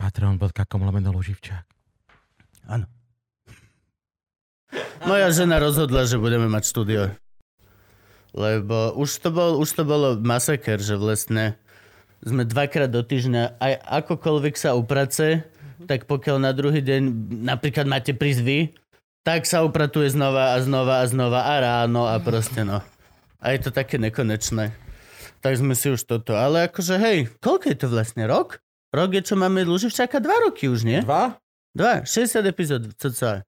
Patreon.com lomeno Luživčák. Áno. Moja žena rozhodla, že budeme mať štúdio. Lebo už to, bol, už to bolo masaker, že vlastne sme dvakrát do týždňa, aj akokoľvek sa uprace, tak pokiaľ na druhý deň napríklad máte prísť vy, tak sa upratuje znova a znova a znova a ráno a proste no. A je to také nekonečné. Tak sme si už toto. Ale akože hej, koľko je to vlastne? Rok? Rok je, čo máme Luživčáka dva roky už, nie? Dva? Dva, 60 epizód cca.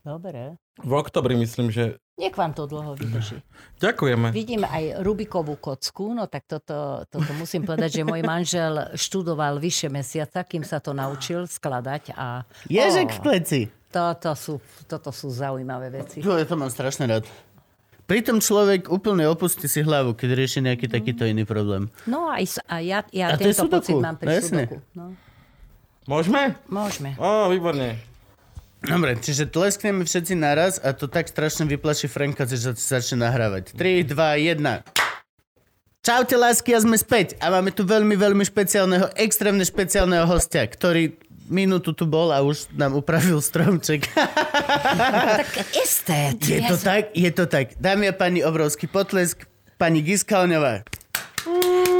Dobre. V oktobri myslím, že... Nech vám to dlho vydrží. Ďakujeme. Vidím aj Rubikovú kocku, no tak toto, toto musím povedať, že môj manžel študoval vyše mesiaca, kým sa to naučil skladať a... Ježek v Ó, pleci. Toto sú, toto sú zaujímavé veci. Jo, ja to mám strašne rád. Pritom človek úplne opustí si hlavu, keď rieši nejaký takýto iný problém. No aj, a ja, ja A tento pocit mám No pri jasne. sudoku. No, Môžeme? môžeme. Ó, výborne. Dobre, čiže tleskneme všetci naraz a to tak strašne vyplaší Franka, že sa začne nahrávať. 3, 2, 1. Čaute lásky a sme späť. A máme tu veľmi, veľmi špeciálneho, extrémne špeciálneho hostia, ktorý minútu tu bol a už nám upravil stromček. tak estét. Je to tak, je to tak. Dámy a pani, obrovský potlesk. Pani Giskaoňová.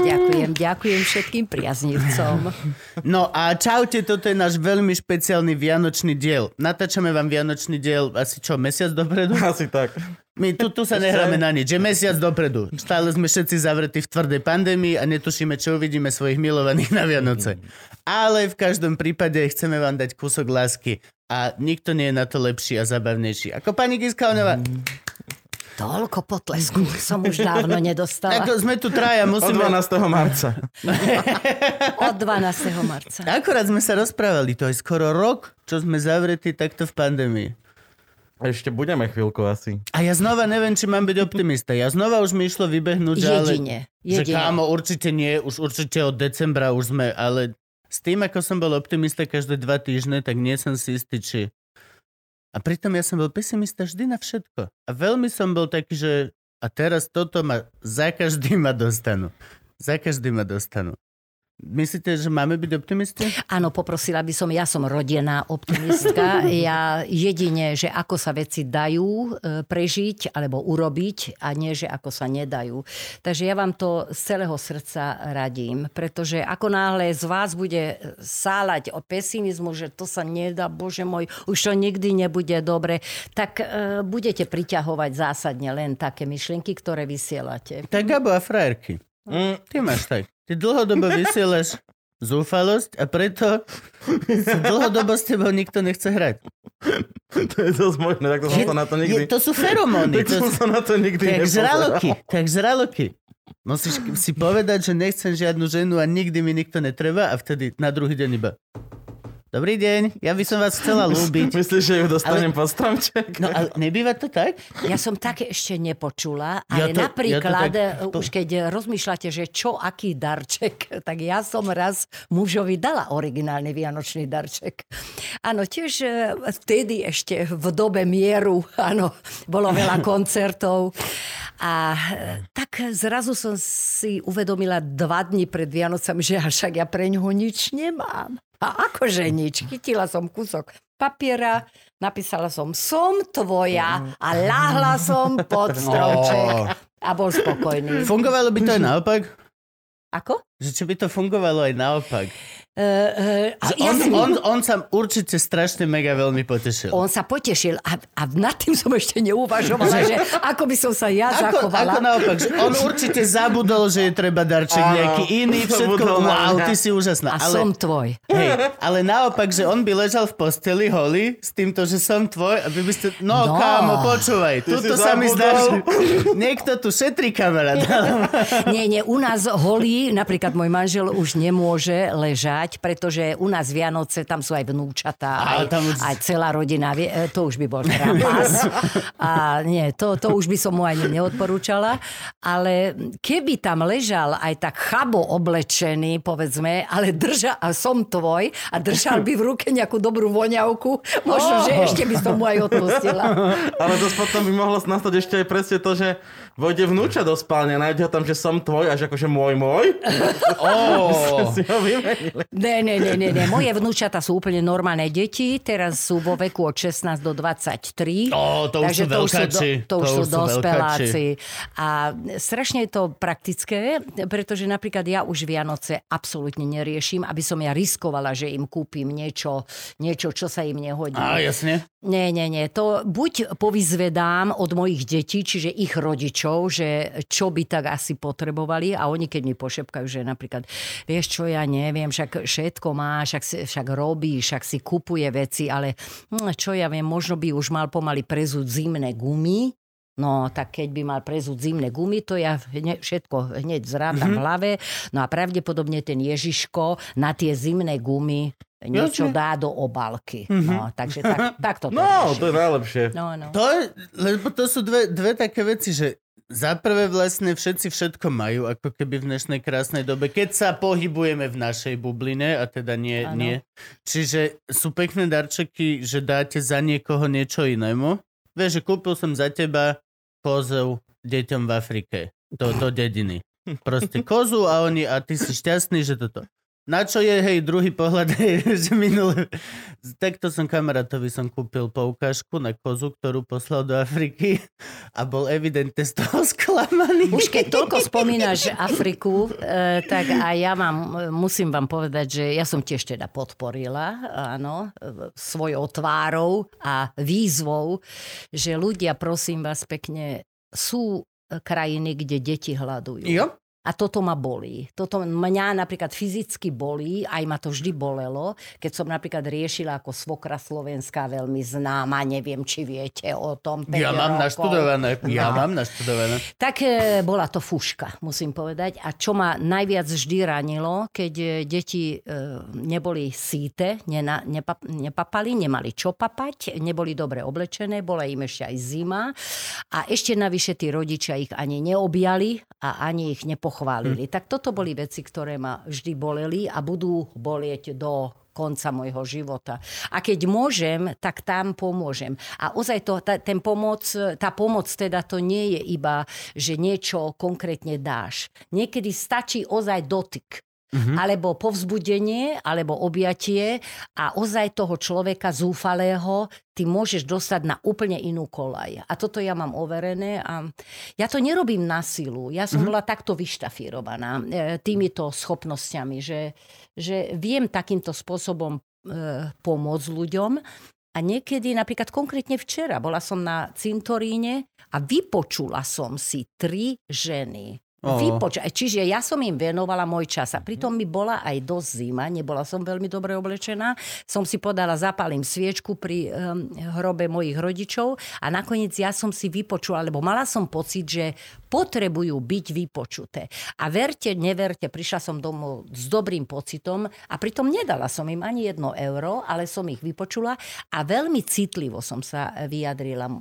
Ďakujem, ďakujem všetkým priaznivcom. No a čaute, toto je náš veľmi špeciálny vianočný diel. Natáčame vám vianočný diel asi čo, mesiac dopredu? Asi tak. My tu, tu sa nehráme na nič, že mesiac dopredu. Stále sme všetci zavretí v tvrdej pandémii a netušíme, čo uvidíme svojich milovaných na Vianoce. Ale v každom prípade chceme vám dať kúsok lásky a nikto nie je na to lepší a zabavnejší ako pani Giskaonová. Toľko potlesku som už dávno nedostala. Ako sme tu traja, Od musíme... 12. marca. Od 12. marca. Akorát sme sa rozprávali, to je skoro rok, čo sme zavretí takto v pandémii. Ešte budeme chvíľku asi. A ja znova neviem, či mám byť optimista. Ja znova už mi išlo vybehnúť, že ale... Jedine. Že Jedine. kámo, určite nie, už určite od decembra už sme, ale s tým, ako som bol optimista každé dva týždne, tak nie som si istý, či... A pritom ja som bol pesimista vždy na všetko. A veľmi som bol taký, že a teraz toto ma, za každý ma dostanú. Za každý ma dostanú. Myslíte, že máme byť optimisti? Áno, poprosila by som, ja som rodená optimistka. Ja jedine, že ako sa veci dajú e, prežiť alebo urobiť a nie, že ako sa nedajú. Takže ja vám to z celého srdca radím, pretože ako náhle z vás bude sálať o pesimizmu, že to sa nedá, bože môj, už to nikdy nebude dobre, tak e, budete priťahovať zásadne len také myšlienky, ktoré vysielate. Tak Gabo a frajerky. Mm, Ty máš tak. Ty dlhodobo vysielaš zúfalosť a preto sa dlhodobo s tebou nikto nechce hrať. to je dosť možné, tak to som sa na to nikdy... Je, to sú feromóny. Tak som To, sa na to nikdy tak nepozeral. žraloky. Tak žraloky. Musíš si povedať, že nechcem žiadnu ženu a nikdy mi nikto netreba a vtedy na druhý deň iba. Dobrý deň, ja by som vás chcela lúbiť. Myslíš, že ju dostanem Ale- pod stromček? No ale nebýva to tak? Ja som také ešte nepočula, Ja ale to- napríklad, ja to tak- to- už keď rozmýšľate, že čo, aký darček, tak ja som raz mužovi dala originálny vianočný darček. Áno, tiež e, vtedy ešte v dobe mieru, áno, bolo veľa koncertov. A e, tak zrazu som si uvedomila dva dni pred Vianocami, že ja však ja pre ňoho nič nemám. A akože nič. Chytila som kúsok papiera, napísala som som tvoja a láhla som pod stromček a bol spokojný. Fungovalo by to aj naopak? Ako? Že či by to fungovalo aj naopak? Uh, uh, Že on, jasne, on, on sa určite strašne mega veľmi potešil. on sa potešil a, a nad tým som ešte neuvažovala, že ako by som sa ja Ako, zachovala. ako naopak, že on určite zabudol, že je treba darček Áno, nejaký iný, všetko, wow, ty si úžasná. A ale, som tvoj. hej, ale naopak, že on by ležal v posteli holý s týmto, že som tvoj a vy by ste, no, No. kámo, počúvaj, Ty tuto sa mi zdá, že niekto tu šetrí kamarát. Nie, nie, u nás holí, napríklad môj manžel už nemôže ležať dať, pretože u nás Vianoce, tam sú aj vnúčatá, aj, tam aj celá rodina, e, to už by bol trapas. A nie, to, to už by som mu ani neodporúčala. Ale keby tam ležal aj tak chabo oblečený, povedzme, ale drža, a som tvoj a držal by v ruke nejakú dobrú voňavku, možno, že ešte by som mu aj odpustila. Ale to potom by mohlo nastať ešte aj presne to, že vojde vnúča do spálne, nájde ho tam, že som tvoj, až akože môj, môj. Oh. si ho vymenili. Ne, ne, ne, ne, ne. Moje vnúčata sú úplne normálne deti, teraz sú vo veku od 16 do 23. Ó, to už takže sú to už sú, do, to už To sú sú dospeláci. A strašne je to praktické, pretože napríklad ja už Vianoce absolútne neriešim, aby som ja riskovala, že im kúpim niečo, niečo čo sa im nehodí. Á, jasne. Nie, nie, nie. To buď povyzvedám od mojich detí, čiže ich rodičov, že čo by tak asi potrebovali a oni keď mi pošepkajú, že napríklad, vieš čo, ja neviem, však všetko má, však, však robí, však si kupuje veci, ale hm, čo ja viem, možno by už mal pomaly prezúť zimné gumy, No, tak keď by mal prezúť zimné gumy, to ja hne, všetko hneď zrátam v hlave. No a pravdepodobne ten Ježiško na tie zimné gumy niečo Jasne. dá do obalky. No, takže tak, takto to No, riešim. to je najlepšie. No, no. To je, lebo to sú dve, dve také veci, že za prvé vlastne všetci všetko majú, ako keby v dnešnej krásnej dobe, keď sa pohybujeme v našej bubline, a teda nie, Áno. nie. Čiže sú pekné darčeky, že dáte za niekoho niečo inému. Vieš, že kúpil som za teba kozu deťom v Afrike, do, do dediny. Proste kozu a oni, a ty si šťastný, že toto. Na čo je, hej, druhý pohľad, hej, že minule... Takto som kamarátovi som kúpil poukážku na kozu, ktorú poslal do Afriky a bol evidentne z toho sklamaný. Už keď toľko spomínaš Afriku, e, tak a ja vám, musím vám povedať, že ja som tiež teda podporila, áno, svojou tvárou a výzvou, že ľudia, prosím vás pekne, sú krajiny, kde deti hľadujú. Jo? A toto ma bolí. Toto mňa napríklad fyzicky bolí, aj ma to vždy bolelo, keď som napríklad riešila ako svokra slovenská veľmi známa, neviem, či viete o tom. Ja 5 mám rokov. naštudované. Ja No. mám naštudované. Tak e, bola to fuška, musím povedať. A čo ma najviac vždy ranilo, keď e, deti e, neboli síte, nena, nepa, nepapali, nemali čo papať, neboli dobre oblečené, bola im ešte aj zima a ešte navyše tí rodičia ich ani neobjali a ani ich nepochválili. Hm. Tak toto boli veci, ktoré ma vždy boleli a budú bolieť do konca môjho života. A keď môžem, tak tam pomôžem. A ozaj to, tá, ten pomoc, tá pomoc teda to nie je iba, že niečo konkrétne dáš. Niekedy stačí ozaj dotyk. Mm-hmm. Alebo povzbudenie, alebo objatie a ozaj toho človeka zúfalého ty môžeš dostať na úplne inú kolaj. A toto ja mám overené a ja to nerobím na silu. Ja som mm-hmm. bola takto vyštafírovaná e, týmito schopnosťami, že, že viem takýmto spôsobom e, pomôcť ľuďom. A niekedy, napríklad konkrétne včera, bola som na cintoríne a vypočula som si tri ženy. Ó. Vypoč- čiže ja som im venovala môj čas a pritom mi bola aj dosť zima, nebola som veľmi dobre oblečená. Som si podala, zapalím sviečku pri um, hrobe mojich rodičov a nakoniec ja som si vypočula, lebo mala som pocit, že potrebujú byť vypočuté. A verte, neverte, prišla som domov s dobrým pocitom a pritom nedala som im ani jedno euro, ale som ich vypočula a veľmi citlivo som sa vyjadrila e,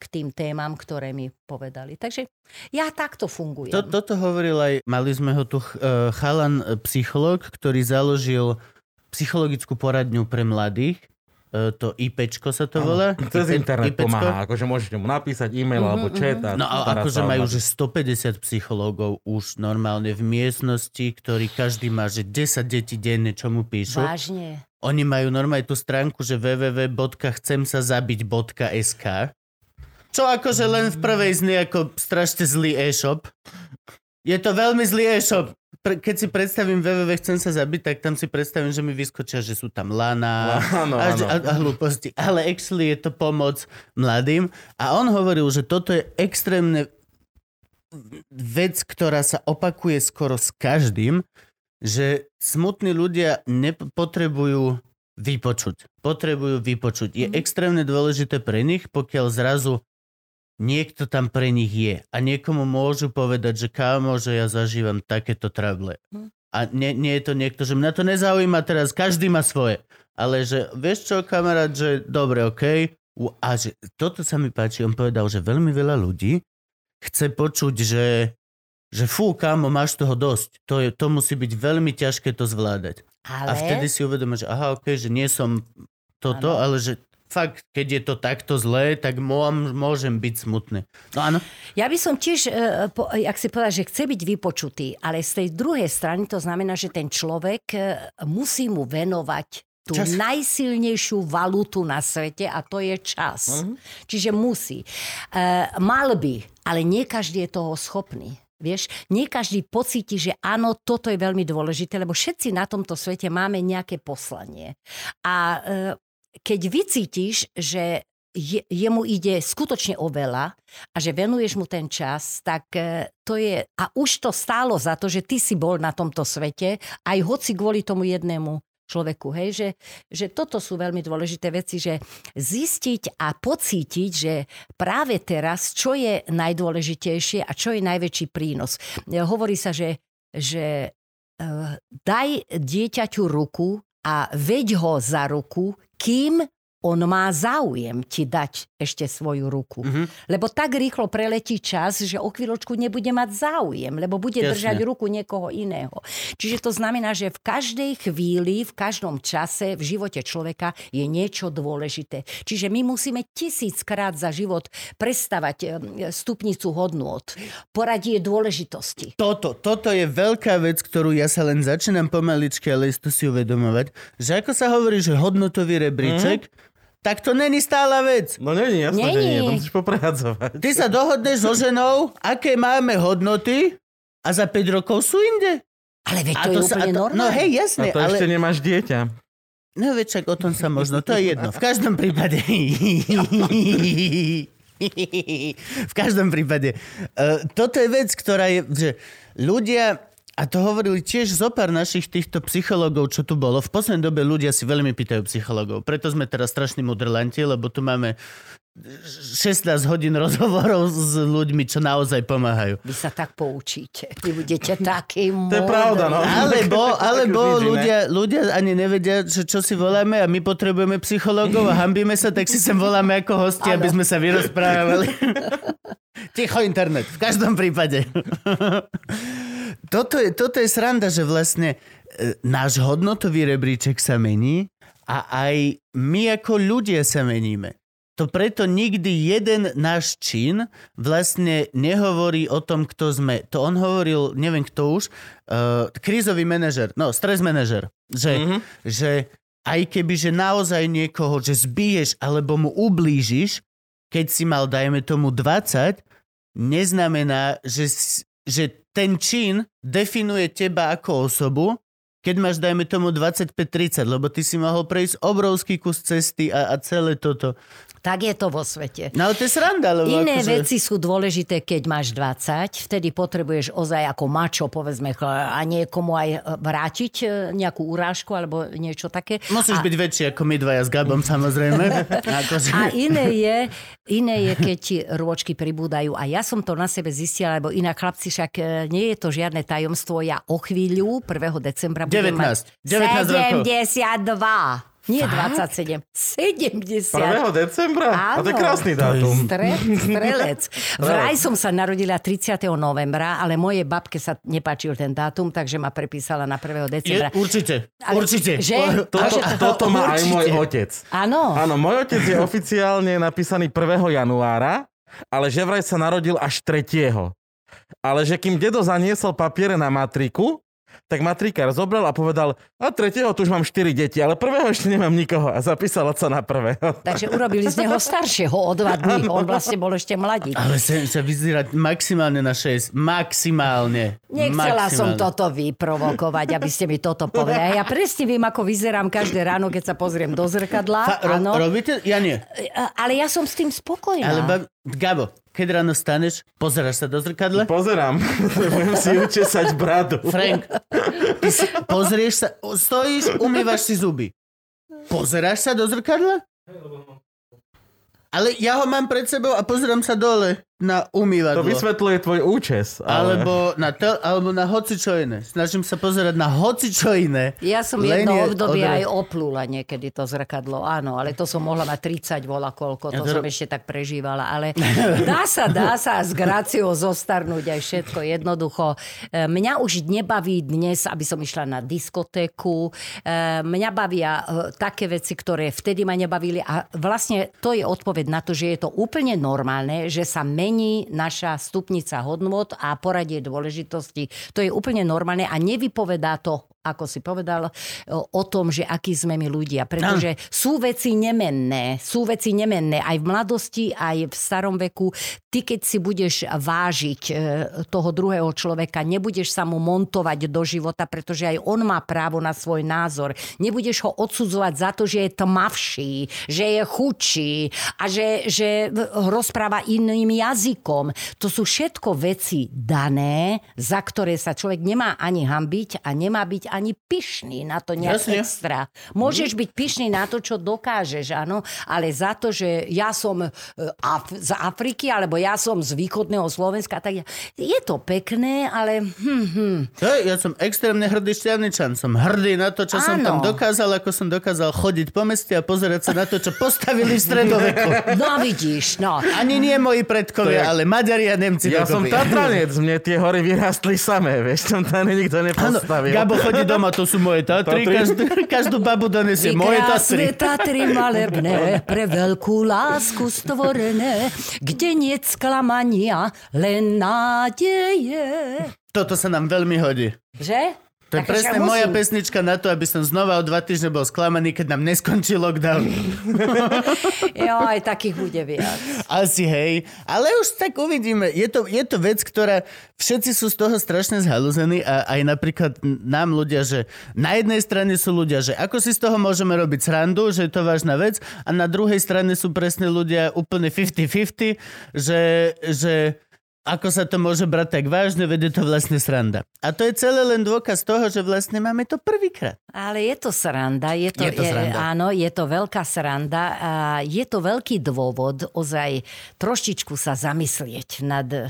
k tým témam, ktoré mi povedali. Takže ja takto fungujem. To, toto hovoril aj, mali sme ho tu eh, chalan eh, psycholog, ktorý založil psychologickú poradňu pre mladých. Eh, To IPčko sa to volá. Cez internet IPčko. pomáha, akože môžete mu napísať e-mail alebo chat. A No a stará akože majú že 150 psychológov už normálne v miestnosti, ktorí každý má že 10 detí denne, čo mu píšu. Vážne. Oni majú normálne tú stránku, že www.chcemsazabiť.sk čo akože len v prvej znie ako strašne zlý e-shop. Je to veľmi zlý e-shop. Pre, keď si predstavím www chcem sa zabiť, tak tam si predstavím, že mi vyskočia, že sú tam lana Áno, a, áno. a, a hlúposti. Ale actually je to pomoc mladým. A on hovoril, že toto je extrémne vec, ktorá sa opakuje skoro s každým, že smutní ľudia nepotrebujú vypočuť. Potrebujú vypočuť. Je extrémne dôležité pre nich, pokiaľ zrazu niekto tam pre nich je a niekomu môžu povedať, že kámo, že ja zažívam takéto trable. A nie, nie je to niekto, že mňa to nezaujíma teraz, každý má svoje. Ale že, vieš čo, kamarát, že dobre, okej. U- A že toto sa mi páči, on povedal, že veľmi veľa ľudí chce počuť, že, že fú, kámo, máš toho dosť. To, je, to musí byť veľmi ťažké to zvládať. Ale... A vtedy si uvedomíš, že aha, okej, že nie som toto, Áno. ale že fakt, keď je to takto zlé, tak môžem, môžem byť smutný. No áno. Ja by som tiež, e, po, jak si povedal, že chce byť vypočutý, ale z tej druhej strany to znamená, že ten človek e, musí mu venovať tú Čas. najsilnejšiu valutu na svete a to je čas. Čiže musí. E, mal by, ale nie každý je toho schopný. Vieš, nie každý pocíti, že áno, toto je veľmi dôležité, lebo všetci na tomto svete máme nejaké poslanie. A e, keď vycítiš, že je, jemu ide skutočne o veľa a že venuješ mu ten čas, tak e, to je... A už to stálo za to, že ty si bol na tomto svete, aj hoci kvôli tomu jednému človeku, hej, že, že toto sú veľmi dôležité veci, že zistiť a pocítiť, že práve teraz, čo je najdôležitejšie a čo je najväčší prínos. E, Hovorí sa, že, že eh, daj dieťaťu ruku a veď ho za ruku, kým on má záujem ti dať ešte svoju ruku. Mhm. Lebo tak rýchlo preletí čas, že o chvíľočku nebude mať záujem, lebo bude Jasne. držať ruku niekoho iného. Čiže to znamená, že v každej chvíli, v každom čase v živote človeka je niečo dôležité. Čiže my musíme tisíckrát za život prestavať stupnicu hodnôt, poradie dôležitosti. Toto, toto je veľká vec, ktorú ja sa len začínam pomaličky, ale isto si uvedomovať, že ako sa hovorí, že hodnotový rebríček, tak to není stála vec. No nie, jasné, že Není. nie, to musíš poprehadzovať. Ty sa dohodneš so ženou, aké máme hodnoty a za 5 rokov sú inde. Ale veď A to, je sa- a úplne to, normálne. No hej, A jasné, to ale... ešte nemáš dieťa. No veď však o tom sa možno, to je jedno. V každom prípade... v každom prípade. Uh, toto je vec, ktorá je, že ľudia, a to hovorili tiež zo pár našich týchto psychológov, čo tu bolo. V poslednej dobe ľudia si veľmi pýtajú psychológov. Preto sme teraz strašní mudrlanti, lebo tu máme 16 hodín rozhovorov s ľuďmi, čo naozaj pomáhajú. Vy sa tak poučíte. Vy budete taký To je pravda, no. Alebo, alebo ľudia, ľudia ani nevedia, že čo si voláme a my potrebujeme psychológov a hambíme sa, tak si sem voláme ako hosti, aby sme sa vyrozprávali. Ticho internet, v každom prípade. Toto, je, toto je sranda, že vlastne e, náš hodnotový rebríček sa mení a aj my ako ľudia sa meníme. To preto nikdy jeden náš čin vlastne nehovorí o tom, kto sme. To on hovoril, neviem kto už, uh, krízový manažer, no stres manažer, že, mm-hmm. že aj keby, že naozaj niekoho, že zbiješ alebo mu ublížiš, keď si mal, dajme tomu 20, neznamená, že, že ten čin definuje teba ako osobu, keď máš, dajme tomu, 25-30, lebo ty si mohol prejsť obrovský kus cesty a, a celé toto. Tak je to vo svete. No ale to je sranda, lebo Iné akože... veci sú dôležité, keď máš 20, vtedy potrebuješ ozaj ako mačo, povedzme, a niekomu aj e, vrátiť e, nejakú urážku alebo niečo také. Musíš a, byť väčší ako my dvaja s Gabom, samozrejme. akože... a iné je, iné je, keď ti rôčky pribúdajú. A ja som to na sebe zistila, lebo inak chlapci však e, nie je to žiadne tajomstvo. Ja o chvíľu, 1. decembra 19. mať 19 rokov. 72. Nie 27, 70. 1. decembra? A to je Áno. krásny dátum. Stre, strelec. Vraj som sa narodila 30. novembra, ale mojej babke sa nepáčil ten dátum, takže ma prepísala na 1. Je, decembra. určite, Ale určite. že? Toto, to- toto má aj Určite. môj otec. Áno. Áno, môj otec je oficiálne napísaný 1. januára, ale že vraj sa narodil až 3. Ale že kým dedo zaniesol papiere na matriku, tak matrikár zobral a povedal, a tretieho tu už mám 4 deti, ale prvého ešte nemám nikoho a zapísal sa na prvého. Takže urobili z neho staršieho o dva dní. On vlastne bol ešte mladý. Ale sa, sa vyzerá maximálne na 6. Maximálne. Nechcela som Maximálne. toto vyprovokovať, aby ste mi toto povedali. Ja presne viem, ako vyzerám každé ráno, keď sa pozriem do zrkadla. Fa, ro, robíte? Ja nie. Ale ja som s tým spokojná. Ale ba, Gabo, keď ráno staneš, pozeráš sa do zrkadla? Pozerám, budem si učesať bradu. Frank, ty si, pozrieš sa, stojíš, umývaš si zuby. Pozeráš sa do zrkadla? Ale ja ho mám pred sebou a pozerám sa dole. Na umývadlo. To vysvetľuje tvoj účes. Ale... Alebo na, tel, alebo na hocičo iné. Snažím sa pozerať na hocičo iné. Ja som Len jedno je obdobie odra- aj oplula niekedy to zrkadlo, áno, ale to som mohla mať 30 vola koľko, to Ja to- som ešte tak prežívala, ale dá sa, dá sa s gráciou zostarnúť aj všetko jednoducho. E, Mňa už nebaví dnes, aby som išla na diskotéku, E, mňa bavia e, také veci, ktoré vtedy ma nebavili a vlastne to je odpoveď na to, že je to úplne normálne, že sa mení naša stupnica hodnot a poradie dôležitosti. To je úplne normálne a nevypovedá to ako si povedal, o, o tom, že akí sme my ľudia. Pretože sú veci nemenné. Sú veci nemenné aj v mladosti, aj v starom veku. Ty, keď si budeš vážiť e, toho druhého človeka, nebudeš sa mu montovať do života, pretože aj on má právo na svoj názor. Nebudeš ho odsudzovať za to, že je tmavší, že je chudší a že, že rozpráva iným jazykom. To sú všetko veci dané, za ktoré sa človek nemá ani hambiť a nemá byť ani pyšný na to nejak Jasne. extra. Môžeš byť pyšný na to, čo dokážeš, áno, ale za to, že ja som e, Af- z Afriky, alebo ja som z východného Slovenska, tak ja, je to pekné, ale hm, hm. Hej, ja som extrémne hrdý šťavničan. Som hrdý na to, čo som tam Áno. dokázal, ako som dokázal chodiť po meste a pozerať sa na to, čo postavili v stredoveku. No vidíš, no. Ani nie moji predkovia, je- ale Maďari a Nemci Ja som dokopy. Tatranec, mne tie hory vyrástli samé, vieš, tam tam nikto Áno, nepostavil. Gabo chodí doma, to sú moje Tatry, Tatry. každú, každú babu donesie Vy moje Tatry. Tatry malebné, pre veľkú lásku stvorené, kde nie sklamania, len nádeje. Toto sa nám veľmi hodí. Že? To je Tak presne však moja musím. pesnička na to, aby som znova o dva týždne bol sklamaný, keď nám neskončí lockdown. Jo, aj takých bude viac. Asi hej, ale už tak uvidíme. Je to, je to vec, ktorá všetci sú z toho strašne zhalúzení a aj napríklad nám ľudia, že na jednej strane sú ľudia, že ako si z toho môžeme robiť srandu, že je to vážna vec a na druhej strane sú presne ľudia úplne 50-50, že, že ako sa to môže brať tak vážne, veď je to vlastne sranda. A to je celé len dôkaz toho, že vlastne máme to prvýkrát. Ale je to sranda, je to, Je to sranda. áno, je to veľká sranda a je to veľký dôvod ozaj trošičku sa zamyslieť nad e,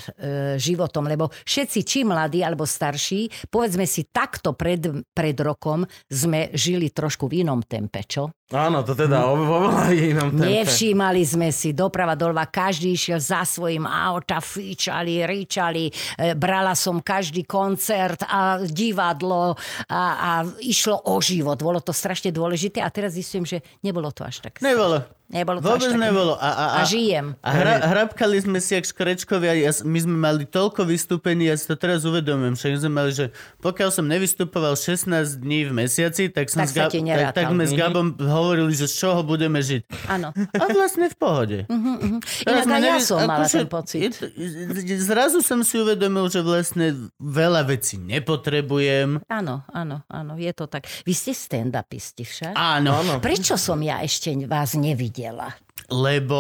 životom, lebo všetci, či mladí alebo starší, povedzme si takto pred, pred rokom sme žili trošku v inom tempe, čo? Áno, to teda vo vo veľa inom tempe. Nevšímali sme si doprava dolva, každý išiel za svojím auta, fíčali, ričali, e, brala som každý koncert a divadlo a, a išlo o život. Bolo to strašne dôležité a teraz zistím, že nebolo to až tak. Nebolo. Nebolo to Vôbec nebolo. A, a, a, A žijem. A hra, hrabkali sme si jak škrečkovia, ja, my sme mali toľko vystúpení, ja si to teraz uvedomujem, však sme mali, že pokiaľ som nevystupoval 16 dní v mesiaci, tak, som Tak s Gab- tak, tak sme s Gabom hovorili, že z čoho budeme žiť. Áno. A vlastne v pohode. Teraz Inak sme aj ja som mala ten pocit. Zrazu som si uvedomil, že vlastne veľa vecí nepotrebujem. Áno, áno, áno, je to tak. Vy ste stand-upisti však? Áno, Prečo som ja ešte vás nevidela? lebo...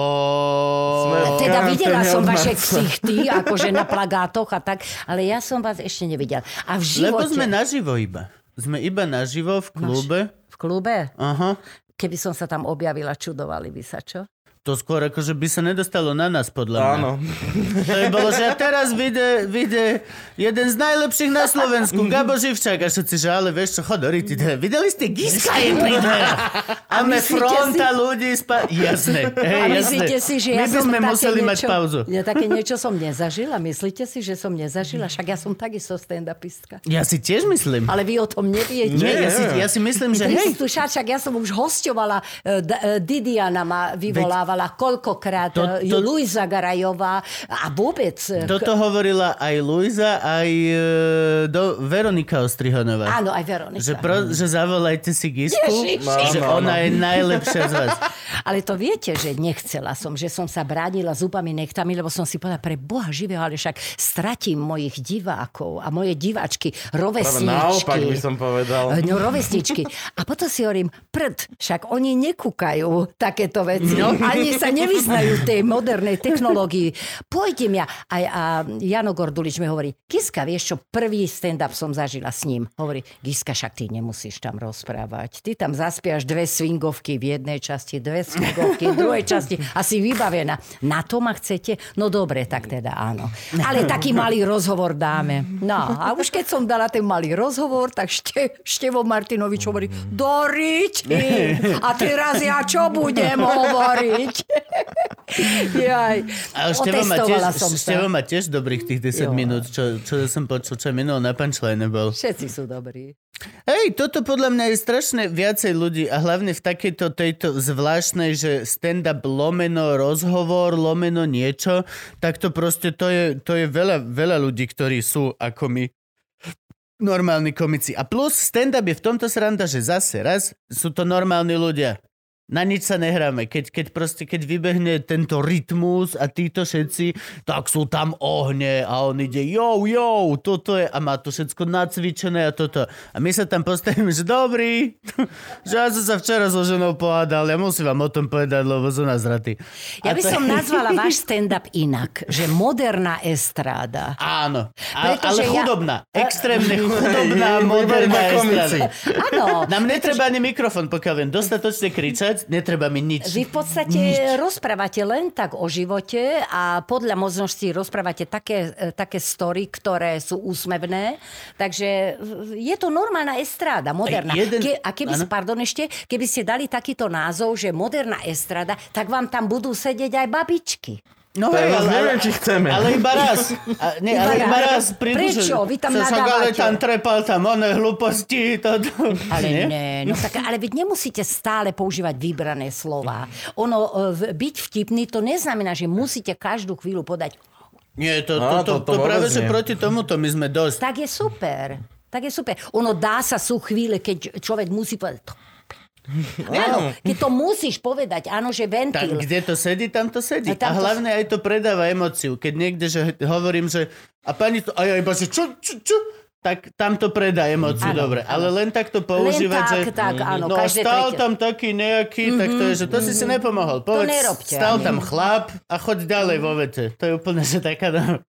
Sme- Teda videla som vaše ksichty, akože na plagátoch a tak, ale ja som vás ešte nevidela. A v Lebo živote... sme naživo iba. Sme iba naživo v klube. V klube? Aha. Keby som sa tam objavila, čudovali by sa, čo? To skôr akože by sa nedostalo na nás, podľa mňa. Áno. To by bolo, že teraz vyjde, vyjde jeden z najlepších na Slovensku, Gabo Živčák. A všetci, že ale vieš čo, chod do ryti. Videli ste Giska je pri. A my fronta ľudí spa... Jasné, hej, A jasné. myslíte si, že My ja by som sme také museli niečo, mať pauzu. Ja také niečo som nezažila. Myslíte si, že som nezažila? Však ja som takisto stand-upistka. Ja si tiež myslím. Ale vy o tom neviete. Nie, ja si, ja si myslím, že hej, Kristu Šačak, ja som už hostovala, e, e, Didiana ma vyvolávala koľkokrát, To- to, to- Luisa Garajová a vôbec... e, toto hovorila aj Luisa, aj e, do Veronika Ostrihonová. Áno, aj Veronika. Že, pro, že zavolajte si Gisku, že Ježiši. Áno, ona je najlepšia z vás. Ale to viete, že nechcela som, že som sa bránila zubami, nechtami, lebo som si povedala, pre Boha živého, ale však stratím mojich divákov a moje diváčky, Práve rovesničky. naopak by som povedal. No, rovesničky. A potom si hovorím, prd, však oni nekúkajú takéto veci. No. A ani sa nevyznajú tej modernej technológii. Pôjdem ja. A, a Jano Gordulič mi hovorí, Kiska, vieš čo, prvý stand-up som zažila s ním. Hovorí, Kiska, však ty nemusíš tam rozprávať. Ty tam zaspiaš dve swingovky v jednej časti, dve swingovky v druhej časti a si vybavená. Na to ma chcete? No dobre, tak teda áno. Ale taký malý rozhovor dáme. No a už keď som dala ten malý rozhovor, tak šte, Števo Martinovič hovorí, Doriči, a teraz ja čo budem hovoriť? Jaj. Ale Števo má, tiež, som. Števo má tiež dobrých tých 10 Jo. minút, čo, čo som počul, čo minul na punchline bol. Všetci sú dobrí. Hej, toto podľa mňa je strašne viacej ľudí a hlavne v takejto tejto zvláštnej, že stand-up lomeno rozhovor, lomeno niečo, tak to proste to je, to je veľa, veľa ľudí, ktorí sú ako my normálni komici. A plus stand-up je v tomto sranda, že zase raz sú to normálni ľudia. Na nič sa nehráme. Keď, keď proste, keď vybehne tento rytmus a títo všetci, tak sú tam ohne a on ide jo, jo, toto je a má to všetko nacvičené a toto. A my sa tam postavíme, že dobrý, že ja som sa včera so ženou pohádal, ja musím vám o tom povedať, lebo sú nás raty. Ja by to- som nazvala váš stand-up inak, že moderná estráda. Áno, a, Pretože ale ja- chudobná, extrémne chudobná, moderná estrada. Áno. Nám netreba ani mikrofón, pokiaľ viem dostatočne kričať, netreba mi nič. Vy v podstate rozprávate len tak o živote a podľa možností rozprávate také, e, také story, ktoré sú úsmevné. Takže e, je to normálna estráda, moderná. Jeden- Ke, a keby, áno. pardon ešte, keby ste dali takýto názov, že moderná estráda, tak vám tam budú sedieť aj babičky. No hej, ja neviem, či chceme. Ale iba raz. A, nie, Iba ale iba raz. Prečo? Vy tam sa ale nadávate. tam trepal tam oné hlúposti. To, to. Ale Nie? nie, no tak, ale veď nemusíte stále používať vybrané slova. Ono, e, byť vtipný, to neznamená, že musíte každú chvíľu podať Nie, to, No, to, to, to- to to, práve, že proti tomuto my sme dosť. tak je super. Tak je super. Ono dá sa sú chvíle, keď človek musí povedať... "To Áno, keď to musíš povedať, áno, že Tak, ventil. kde to sedí, tam to sedí. A A, to- hlavne aj to predáva emociu. Keď niekde, že hovorím, že a pani to, a ja iba, že čo, čo, čo, tak tam to predá emociu, Áno, dobre. áno. Ale len tak to používať, tak, že tak, áno, no a stal tretie. tam taký nejaký, tak to je, že to si si nepomohol. Povedz, nerobte, stal ani. tam chlap a choď ďalej vo vete. To je úplne, že taká...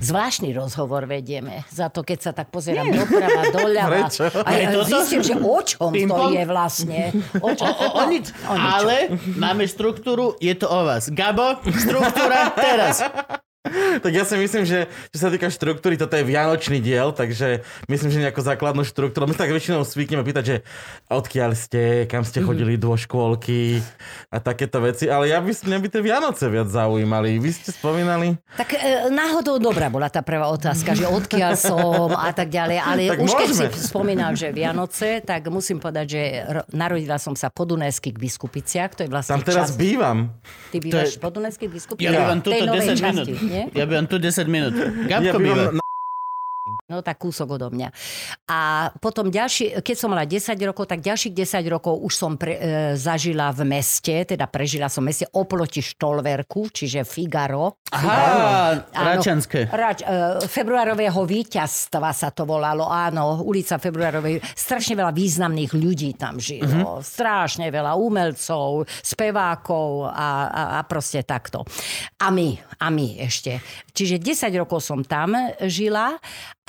Zvláštny rozhovor vedieme. Za to, keď sa tak pozerám doprava, doľava. Prečo? A ja toto? zistím, že o čom to je vlastne. O, čom? O, o nič. O ničom. Ale máme štruktúru, je to o vás. Gabo, štruktúra teraz. Tak ja si myslím, že čo sa týka štruktúry, toto je vianočný diel, takže myslím, že nejakú základnú štruktúru. My tak väčšinou zvykneme pýtať, že odkiaľ ste, kam ste chodili do škôlky a takéto veci, ale ja by, mňa by tie Vianoce viac zaujímali. Vy ste spomínali? Tak e, náhodou dobrá bola tá prvá otázka, že odkiaľ som a tak ďalej, ale Tak už keď si môžeme. spomínal, že Vianoce, tak musím povedať, že ro- narodila som sa po Dunajských biskupiciach, to je vlastne Tam teraz časť. bývam. Ty bývaš To je- po Dunajských Ja biskupiciach? bývam Tej tuto novej 10 minút. časti, nie? Ja bývam tu 10 minút. Ja Gabko bývam na... No tak kúsok odo mňa. A potom ďalší, keď som mala 10 rokov, tak ďalších 10 rokov už som pre, e, zažila v meste, teda prežila som v meste oproti Štolverku, čiže Figaro. Aha. Račanské. Rač, e, februárového víťazstva sa to volalo, áno, ulica februárovej. Strašne veľa významných ľudí tam žilo. Mhm. Strašne veľa umelcov, spevákov a, a, a proste takto. A my, a my ešte. Čiže 10 rokov som tam žila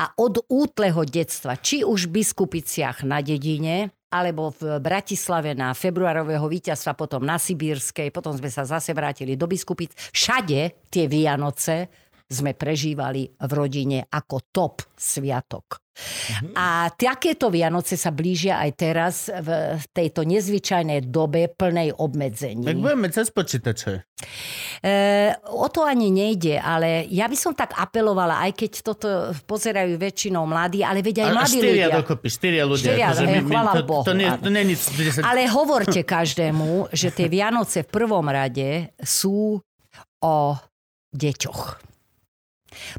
a od útleho detstva, či už v Biskupiciach na dedine, alebo v Bratislave na februárového víťazstva, potom na Sibírskej, potom sme sa zase vrátili do Biskupic. Všade tie Vianoce sme prežívali v rodine ako top sviatok. A takéto Vianoce sa blížia aj teraz v tejto nezvyčajnej dobe plnej obmedzení. Tak budeme cez počítače. E, o to ani nejde, ale ja by som tak apelovala, aj keď toto pozerajú väčšinou mladí, ale veď aj A, a mladí štyria ľudia. dokopy, štyria ľudia. Štyria, akože chvála to, Bohu, to, nie, to nie. 10... Ale hovorte každému, že tie Vianoce v prvom rade sú o deťoch.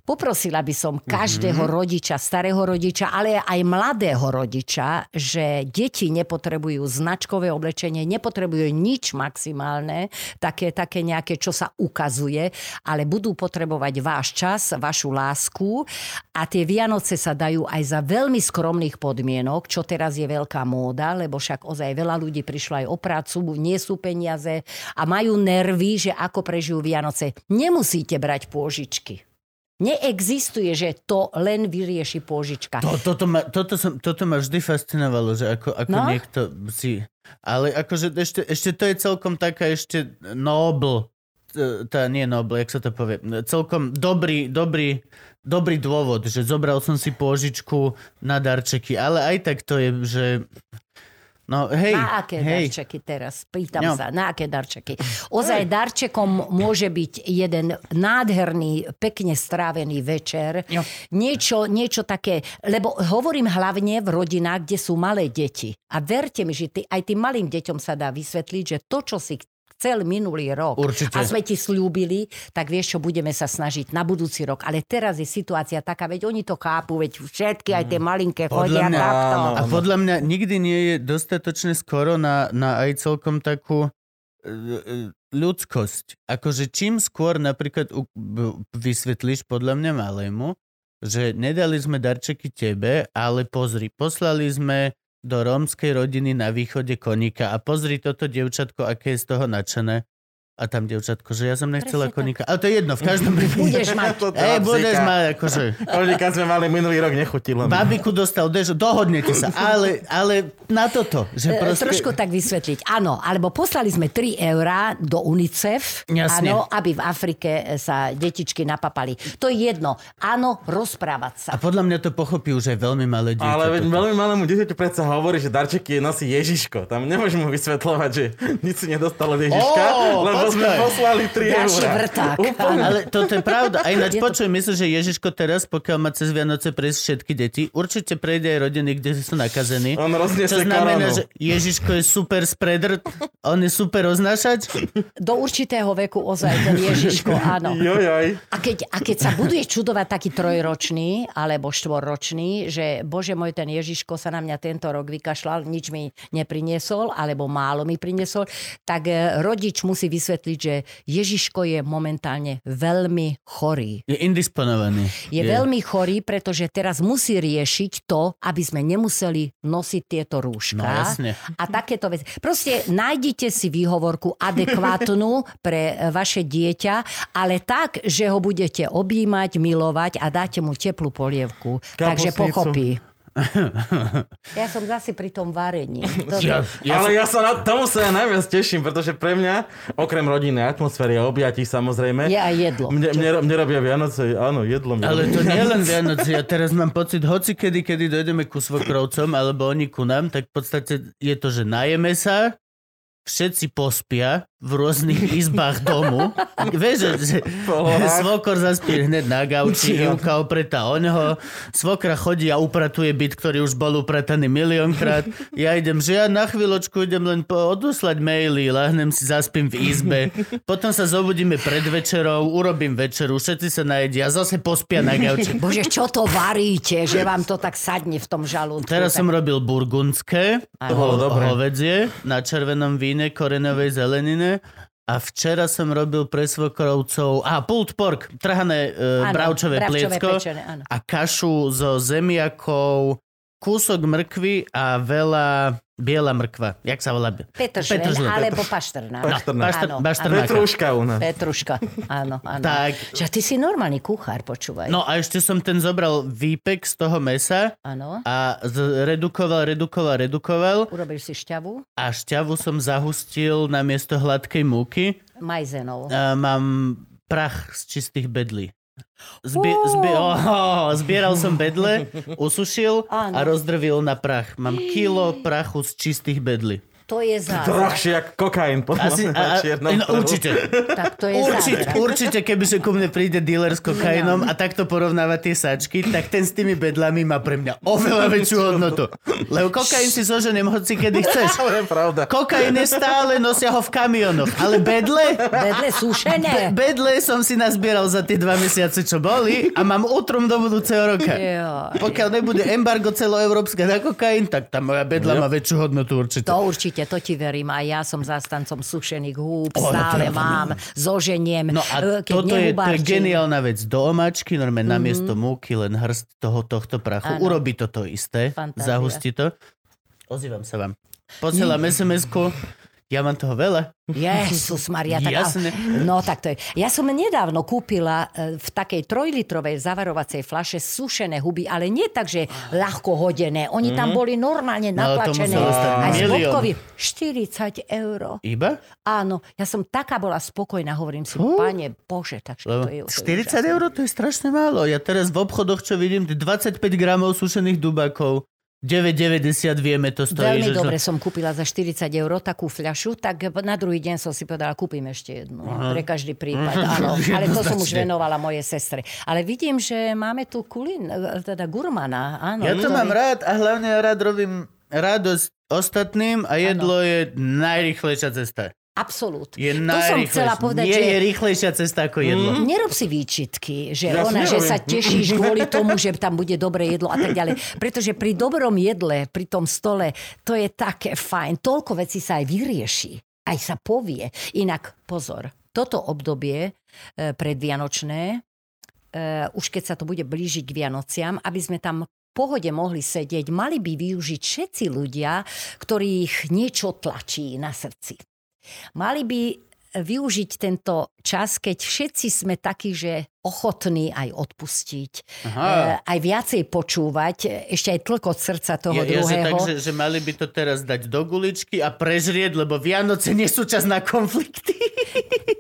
Poprosila by som každého mm-hmm. rodiča, starého rodiča, ale aj mladého rodiča, že deti nepotrebujú značkové oblečenie, nepotrebujú nič maximálne, také, také nejaké, čo sa ukazuje, ale budú potrebovať váš čas, vašu lásku a tie Vianoce sa dajú aj za veľmi skromných podmienok, čo teraz je veľká móda, lebo však ozaj veľa ľudí prišlo aj o prácu, nie sú peniaze a majú nervy, že ako prežijú Vianoce. Nemusíte brať pôžičky. Neexistuje, že to len vyrieši pôžička. To, toto, ma, toto, som, toto ma vždy fascinovalo, že ako, ako no? niekto si... Ale akože ešte, ešte to je celkom taká ešte nobl, tá nie nobl, jak sa to povie, celkom dobrý, dobrý, dobrý dôvod, že zobral som si pôžičku na darčeky, ale aj tak to je, že No, hej, na aké hej. darčeky teraz? Pýtam no. sa, na aké darčeky? Ozaj darčekom môže byť jeden nádherný, pekne strávený večer. No. Niečo, niečo také, lebo hovorím hlavne v rodinách, kde sú malé deti. A verte mi, že ty, aj tým malým deťom sa dá vysvetliť, že to, čo si chcel minulý rok Určite. a sme ti slúbili, tak vieš čo, budeme sa snažiť na budúci rok. Ale teraz je situácia taká, veď oni to chápu, veď všetky, aj tie mm. malinké chodia mňa, takto. A podľa mňa nikdy nie je dostatočne skoro na, na aj celkom takú e, e, ľudskosť. Akože čím skôr napríklad vysvetlíš podľa mňa malému, že nedali sme darčeky tebe, ale pozri, poslali sme do rómskej rodiny na východe koníka a pozri toto dievčatko, aké je z toho nadšené. A tam dievčatko, že ja som nechcela koníka. Ale to je jedno, v každom prípade. Budeš mať. Ej, budeš mať, akože. Koníka sme mali minulý rok, nechutilo. Babiku dostal dežo, dohodnete sa. Ale, ale na toto. Že E, proste... Trošku tak vysvetliť. Áno, alebo poslali sme 3 eurá do UNICEF, Jasne. áno, aby v Afrike sa detičky napapali. To je jedno. Áno, rozprávať sa. A podľa mňa to pochopí už aj veľmi malé dieťa. Ale toto. veľmi malému dieťaťu predsa hovorí, že darčeky nosí Ježiško. Tam nemôžem mu vysvetľovať, že nič si nedostalo Ježiška, Ó, lebo sme počkaj. poslali 3 Ďalší eurá. vrták. Úplne. áno. Ale toto je pravda. Aj ináč to- počuj, myslím, že Ježiško teraz, pokiaľ má cez Vianoce prejsť všetky deti, určite prejde aj rodiny, kde sú nakazení. On rozniesie Čo znamená, koronu. že Ježiško je super spreader, on je super označač. Do určitého veku ozaj ten Ježiško, áno. Jojoj. A keď, a keď sa budeš čudovať taký trojročný alebo štvorročný, že bože môj, ten Ježiško sa na mňa tento rok vykašľal, nič mi nepriniesol, alebo málo mi priniesol, tak e, rodič musí vysvetliť, že Ježiško je momentálne veľmi chorý. Je indisponovaný. Je, je veľmi chorý, pretože teraz musí riešiť to, aby sme nemuseli nosiť tieto rúška. No, jasne. A takéto veci. Proste nájdite si výhovorku adekvátnu pre vaše dieťa, ale tak, že ho budete objímať, milovať a dáte mu teplú polievku. Takže Kapusnicu. pochopí. Ja som zase pri tom varení. Dobre. Ja, ja Ale ja sa na tomu sa ja najviac teším, pretože pre mňa, okrem rodinnej atmosféry a objatí samozrejme, Je aj jedlo. Mne, mne, mne robia Vianoce, áno, jedlo mi Ale to nie je len Vianoce. Ja teraz mám pocit, hoci kedy, kedy dojdeme ku svokrovcom, alebo oni ku nám, tak v podstate je to, že najeme sa, všetci pospia v rôznych izbách domu. Vieš, že, že svokor zaspí hneď na gauči, Ivka opretá o neho, svokra chodí a upratuje byt, ktorý už bol uprataný miliónkrát. Ja idem, že ja na chvíľočku idem len po, odoslať maily, lahnem si, zaspím v izbe, potom sa zobudíme pred večerou, urobím večeru, všetci sa najedia a zase pospia na gauči. Bože, čo to varíte, že vám to tak sadne v tom žalúdku. Teraz som robil burgundské, To bolo dobre. hovedzie, na červenom víne, korenovej zelenine. A včera som robil pre svokrovcov, a pulled pork, trhané e, Áno, bravčové, bravčové pliecko pečené, áno. a kašu so zemiakou, kúsok mrkvy a veľa biela mrkva. Jak sa volá? Petržlen, Petržlen. alebo. Bašter, Áno, bašternáka. Petrúška u nás. Petruška, áno, áno. Tak. Že ty si normálny kuchár, počúvaj. No a ešte som ten zobral výpek z toho mesa Áno. a z- redukoval, redukoval, redukoval Urobil si šťavu a šťavu som zahustil na miesto hladkej múky. majzenou. A mám prach z čistých bedlí. Zbi- zbi- oh, zbieral som bedle, usušil Áno. a rozdrvil na prach. Mám kilo prachu z čistých bedlí. To je zázrak. Drahšie ako kokain, podľa Asi, na čiernom no, určite. Tak to je Určite, zázrak. určite, keby sa ku mne príde dealer s kokainom a takto porovnáva tie sačky, tak ten s tými bedlami má pre mňa oveľa väčšiu hodnotu. Lebo kokain si zoženiem hoci kedy chceš. Je pravda. Kokain je stále, nosia ho v kamionoch. Ale bedle, Vedle be- sušené. bedle som si nazbieral za tie dva mesiace, čo boli a mám utrum do budúceho roka. Jo. Pokiaľ nebude embargo celoeurópske na kokain, tak tá moja bedla má väčšiu hodnotu určite. To určite, to ti verím. A ja som zastancom sušených húb, O, no stále ja mám, zoženiem. No a e, keď toto je, to je geniálna vec. Do omáčky, normálne mm-hmm. namiesto múky, len hrst toho, tohto prachu. Áno. Urobí to to isté. Fantázia. Zahustí to. Ozývam sa vám. Posielam SMS-ku. Ja mám toho veľa. Jezus Maria. Tak, Jasné. No tak to je. Ja som nedávno kúpila e, v takej trojlitrovej zavarovacej flaše sušené huby, ale nie tak, že ľahko hodené. Oni tam boli normálne No, natlačené. Aj z bodkový. 40 eur. Iba? Áno, ja som taká bola spokojná, hovorím si, Fú. pane Bože, tak to je... To 40 je úžasné. eur to je strašne málo. Ja teraz v obchodoch, čo vidím, tie 25 gramov sušených dubakov, 9,90 vieme to stojí. že Veľmi dobre to... som kúpila za 40 eur takú fľašu, tak na druhý deň som si povedala, kúpim ešte jednu. Pre každý prípad, áno. Ale to som už venovala moje sestre. Ale vidím, že máme tu kulín, teda gurmana, áno. Ja to ktorý- mám rád a hlavne rád robím radosť ostatným a jedlo je najrychlejšia cesta. Absolút. Je To som chcela povedať, Nie že... je rýchlejšia cesta ako jedlo. Nerob si výčitky, že Ja ona, že sa tešíš kvôli tomu, že tam bude dobré jedlo a tak ďalej. Pretože pri dobrom jedle, pri tom stole, to je také fajn. Toľko vecí sa aj vyrieši. Aj sa povie. Inak pozor, toto obdobie e, predvianočné, e, už keď sa to bude blížiť k Vianociam, aby sme tam pohode mohli sedieť, mali by využiť všetci ľudia, ktorých niečo tlačí na srdci. Mali by využiť tento čas, keď všetci sme takí, že ochotní aj odpustiť, Aha. e, aj viacej počúvať, ešte aj tlkot srdca toho Ja, ja, druhého. tak, že, že mali by to teraz dať do guličky a prežrieť, lebo Vianoce nie sú čas na konflikty.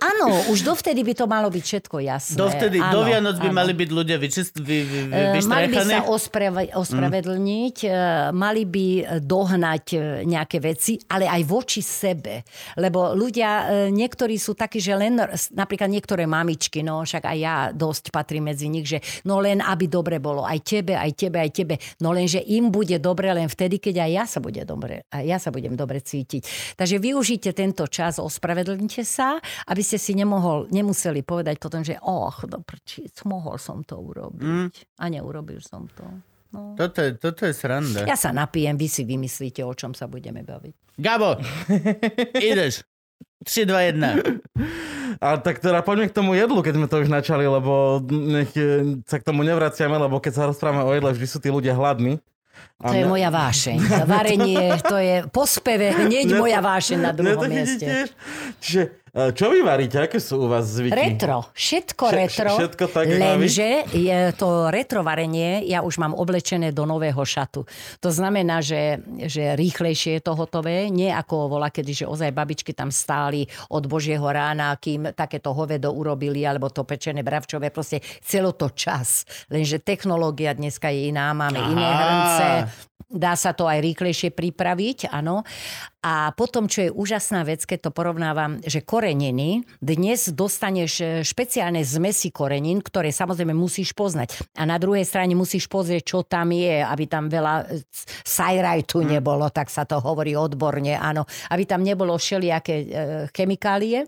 Áno, už dovtedy by to malo byť všetko jasné. Dovtedy, áno, do Vianoc by áno. mali byť ľudia vyčist, vy, vy, vy, E, Mali by sa osprave, ospravedlniť, e, mali by dohnať e, nejaké veci, ale aj voči sebe. Lebo ľudia, e, niektorí sú takí, že len, napríklad niektoré mamičky, no však aj ja dosť patrím medzi nich, že no len aby dobre bolo aj tebe, aj tebe, aj tebe. No len, že im bude dobre len vtedy, keď aj ja sa bude dobre, aj ja sa budem dobre cítiť. Takže využite tento čas, ospravedlnite sa, aby ste si nemohol, nemuseli povedať potom, že och, do prčíc, mohol som to urobiť. Mm. A neurobil som to. No. Toto, je, toto je sranda. Ja sa napijem, vy si vymyslíte, o čom sa budeme baviť. Gabo, ideš. 3, 2, 1. Ale tak teda poďme k tomu jedlu, keď sme to už načali, lebo nech e, sa k tomu nevraciame, lebo keď sa rozprávame o jedle, vždy sú tí ľudia hladní. To je moja vášeň. Varenie, to je po speve hneď moja vášeň na Mňa druhom mieste. Čiže, čo vy varíte? Aké sú u vás zvyky? Retro, všetko Vše- retro, všetko tak, lenže je to retro varenie, ja už mám oblečené do nového šatu. To znamená, že, že rýchlejšie je to hotové, nie ako vola, kedy že ozaj babičky tam stáli od Božieho rána, kým takéto hovedo urobili, alebo to pečené bravčové, proste celo to čas. Lenže technológia dneska je iná, máme iné Aha. hrnce, dá sa to aj rýchlejšie pripraviť, áno. A potom, čo je úžasná vec, keď to porovnávam, že koreniny, dnes dostaneš e, špeciálne zmesi korenín, ktoré samozrejme musíš poznať. A na druhej strane musíš pozrieť, čo tam je, aby tam veľa e, sajrajtu nebolo, tak sa to hovorí odborne, áno. Aby tam nebolo všelijaké e, chemikálie.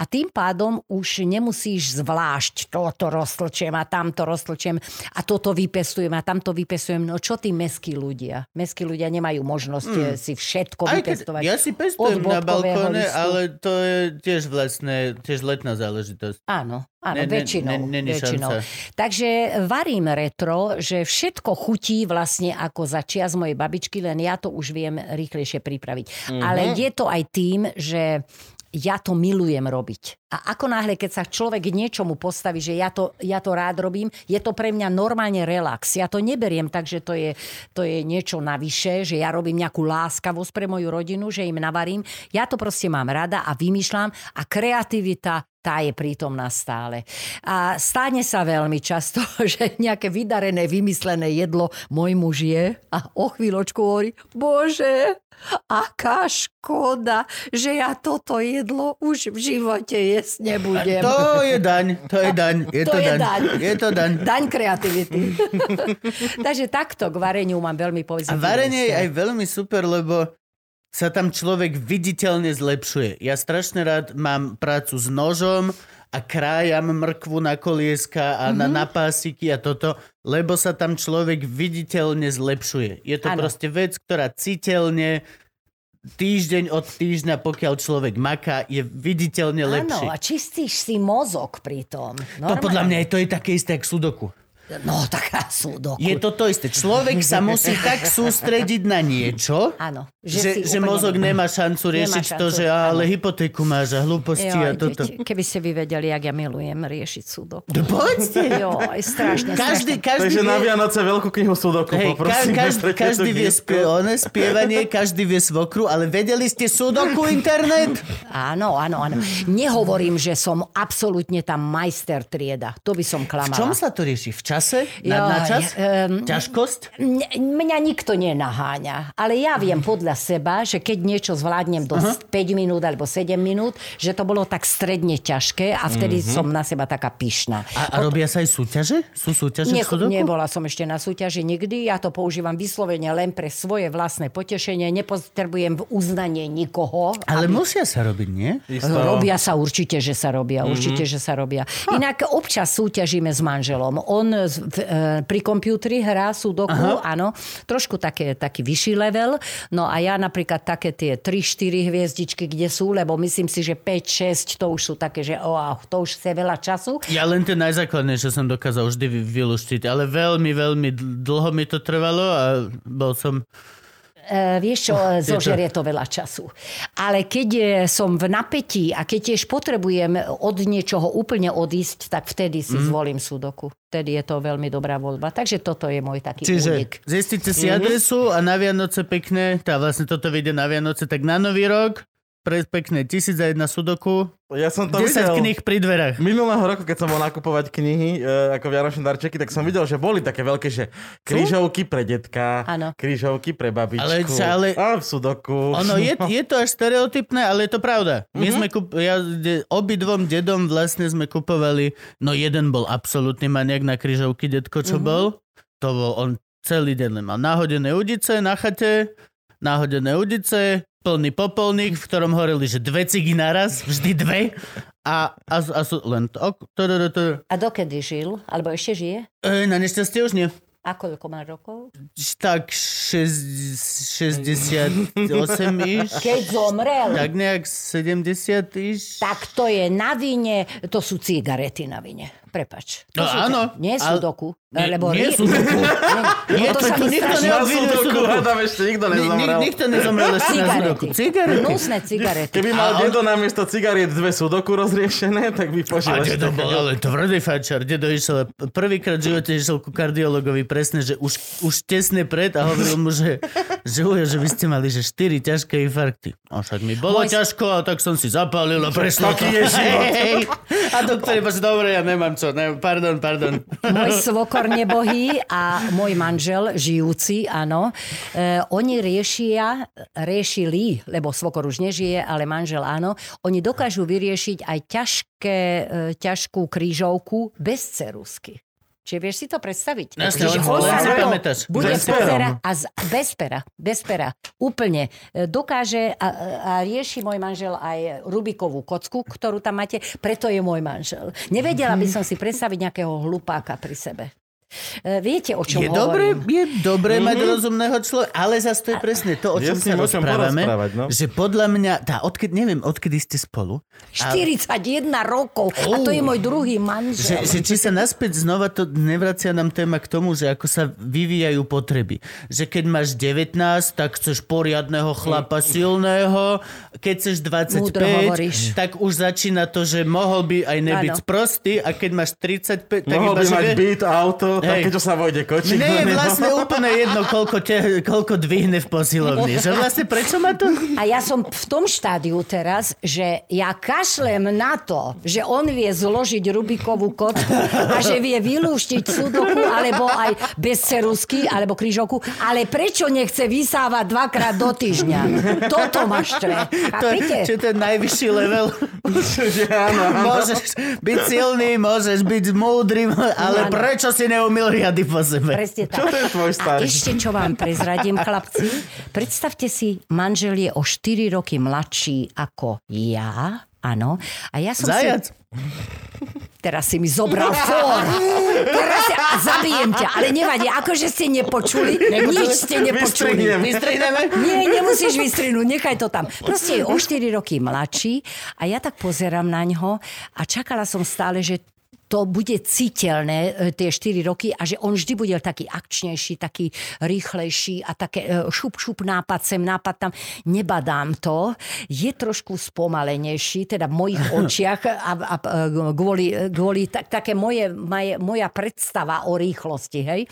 A tým pádom už nemusíš zvlášť toto roztlčem a tamto roztlčem a toto vypestujem a tamto vypestujem. No čo tí meskí ľudia? Meskí ľudia nemajú možnosť mm. si všetko vypestovať. Keď, ja si pestujem na balkóne, listu. ale to je tiež vlastne, tiež letná záležitosť. Áno, áno, Ne- ne- väčšinou. ne- není väčšinou. šanca. Takže varím retro, že všetko chutí vlastne ako za čias mojej babičky, len ja to už viem rýchlejšie pripraviť. Mhm. Ale je to aj tým, že ja to milujem robiť. A ako náhle, keď sa človek niečomu postaví, že ja to, ja to rád robím, je to pre mňa normálne relax. Ja to neberiem tak, že to je, to je niečo navyše, že ja robím nejakú láskavosť pre moju rodinu, že im navarím. Ja to proste mám rada a vymýšľam a kreativita tá je prítomná stále. A stane sa veľmi často, že nejaké vydarené, vymyslené jedlo môj muž je a o chvíľočku hovorí, bože, aká škoda, že ja toto jedlo už v živote jesť nebudem. To je daň, to je daň, je to, To je daň. daň. Je to daň. Daň kreativity. Takže takto k vareniu mám veľmi A pozitívne. varenie je aj veľmi super, lebo sa tam človek viditeľne zlepšuje. Ja strašne rád mám prácu s nožom a krájam mrkvu na kolieska a mm-hmm. na, Mhm. na pásiky a toto, lebo sa tam človek viditeľne zlepšuje. Je to Áno. proste vec, ktorá citeľne týždeň od týždňa, pokiaľ človek maká, je viditeľne lepší. Áno, a čistíš si mozog pri tom. To podľa mňa je to je také isté, ako sudoku. No, taká sú doku. Je to to isté. Človek sa musí tak sústrediť na niečo, Áno. že, že úplne mozog nemá šancu riešiť Nemá to, šancu, že ale hypotéku máš a hlúposti a Joj, toto. Keby ste vy vedeli, jak ja milujem riešiť súdok. No povedzte. Jo, strašne, Každý, strašne. každý Takže na vie, Vianoce veľkú knihu sudoku ka, poprosím. každý, každý vie spie, one, spievanie, každý vie svokru, ale vedeli ste sudoku internet? Áno, áno, áno. Nehovorím, že som absolútne tam majster trieda. To by V som klamala. čom sa to rieši? V čase? Na, na Joj, čas? ehm, Ťažkosť? Mňa nikto nenaháňa, ale ja viem podľa seba, že keď niečo zvládnem do 5 minút alebo 7 minút, že to bolo tak stredne ťažké a vtedy som na seba taká pyšná. A, a robia sa aj súťaže? Sú súťaže Ne, nebola som ešte na súťaži nikdy, ja to používam vyslovene len pre svoje vlastné potešenie, nepotrebujem v uznanie nikoho. Ale musia sa robiť, nie? Isto. Robia sa určite, že sa robia. Určite, že sa robia. Inak občas súťažíme s manželom. On v, e, pri počítači hrá sudoku, áno. Trošku také, taký vyšší level. No a ja napríklad také tie 3-4 hviezdičky, kde sú, lebo myslím si, že 5-6 to už sú také, že oh, to už chce veľa času. Ja len tie najzákladnejšie som dokázal vždy vy- vylúštiť, ale veľmi, veľmi dl- dlho mi to trvalo a bol som... E, vieš čo, e, zožerie to veľa času. Ale keď e, som v napätí a keď tiež potrebujem od niečoho úplne odísť, tak vtedy si Mhm. zvolím sudoku. Vtedy je to veľmi dobrá voľba. Takže toto je môj taký Čiže únik. zistíte si adresu a na Vianoce pekne, tá vlastne toto vyjde na Vianoce, tak na Nový rok pre pekné tisíc a jedna sudoku, Ja som to 10 videl. kníh pri dverách. Minulého roku, keď som bol nakupovať knihy e, ako Vianočné darčeky, tak som videl, že boli také veľké, že krížovky pre detka, Áno. krížovky pre babičku Ale- ale- a v sudoku. Ono je, je to až stereotypné, ale je to pravda. My sme kup, ja, de, obidvom dedom vlastne sme kupovali, no jeden bol absolútny maniak na kryžovky, detko, čo bol. To bol, on celý deň mal nahodené udice na chate, nahodené udice, plný popolník, v ktorom horeli, že dve cigy naraz, vždy dve. A, a, a sú len ok, to, to, to. A dokedy žil? Alebo ešte žije? E, na nešťastie už nie. A koľko má rokov? Tak šes- 68 iš. Keď zomrel, Tak nejak 70 iš. tak to je na vine, to sú cigarety na vine. Prepač. No sú áno, Nie sú ale- doku. Nie- lebo nie sú doku. Nie, Nie, to sa mi nikto neobvinuje sudoku, hádam, ešte nikto Ni, ni, nezomrel. nikto nezomrel ešte na sudoku. Cigarety. Hnusné cigarety. Keby mal dedo namiesto cigariet dve sudoku rozriešené, tak by požil A dedo bol ale tvrdý fačar. Dedo išiel, prvýkrát v živote išiel ku kardiologovi presne, že už, už tesne pred a hovoril mu, že, že, ujo, že vy ste mali že 4 ťažké infarkty. A však mi bolo Môj- ťažko a tak som si zapálil a prešlo to. Taký je život. A doktor iba, že dobre, ja nemám čo. Ne, pardon, pardon. Môj svokor nebohý a môj manžel, žijúci, áno, e, oni riešia, riešili, lebo svokor už nežije, ale manžel áno, oni dokážu vyriešiť aj ťažké, e, ťažkú krížovku bez cerusky. Čiže vieš si to predstaviť? Jasne, Čiže len- len si pamätáš. Bude Bez perom. pozerať a z, bez pera, bez pera, úplne. E, Dokáže a, a rieši môj manžel aj Rubikovú kocku, ktorú tam máte, preto je môj manžel. Nevedela by som si predstaviť nejakého hlupáka pri sebe. E, Viete, o čom Je dobré, hovorím? je dobré mať rozumného človeka, ale zase to je presne to, o čom Jasne, sa rozprávame. no. Že podľa mňa, tá, odkedy, neviem, odkedy ste spolu, 41 rokov a to je môj druhý manžel. Že, že či sa naspäť znova to nevracia nám téma k tomu, že ako sa vyvíjajú potreby. Že keď máš 19, tak chceš poriadného chlapa silného, keď chceš Múdro 25, hovoríš. tak už začína to, že mohol by aj nebyť Áno. sprostý a keď máš 35, tak Mohol iba, by mať byt, auto. Také, čo sa vojde kočík. Mne je neho. vlastne úplne jedno, koľko, te, koľko dvihne v posilovni. Že vlastne prečo ma to... A ja som v tom štádiu teraz, že ja kašlem na to, že on vie zložiť Rubikovú kocku a že vie vylúštiť sudoku, alebo aj bez cerusky, alebo krížovku, ale prečo nechce vysávať dvakrát do týždňa? Toto ma štve. To, Chápete? čo to je najvyšší level. Že áno, áno. Môžeš byť silný, môžeš byť múdry, ale Áno. prečo si neumil riady po sebe? Presne tak. Čo to je tvoj A starý? ešte čo vám prezradím, chlapci. Predstavte si, manžel je o 4 roky mladší ako ja. Áno. A ja som Zajac. si... Teraz si mi zobral fór. Teraz si... A zabijem ťa. Ale nevadí, akože ste nepočuli. Nič ste nepočuli. Vystrihnem. Vystrihneme? Nie, nemusíš vystrihnúť, nechaj to tam. Proste je o 4 roky mladší a ja tak pozerám na ňo a čakala som stále, že to bude citeľné e, tie 4 roky a že on vždy bude taký akčnejší, taký rýchlejší a také e, šup, šup, nápad sem, nápad tam. Nebadám to. Je trošku spomalenejší, teda v mojich očiach a, a, a kvôli, kvôli tak, také moje, moje, moja predstava o rýchlosti, hej.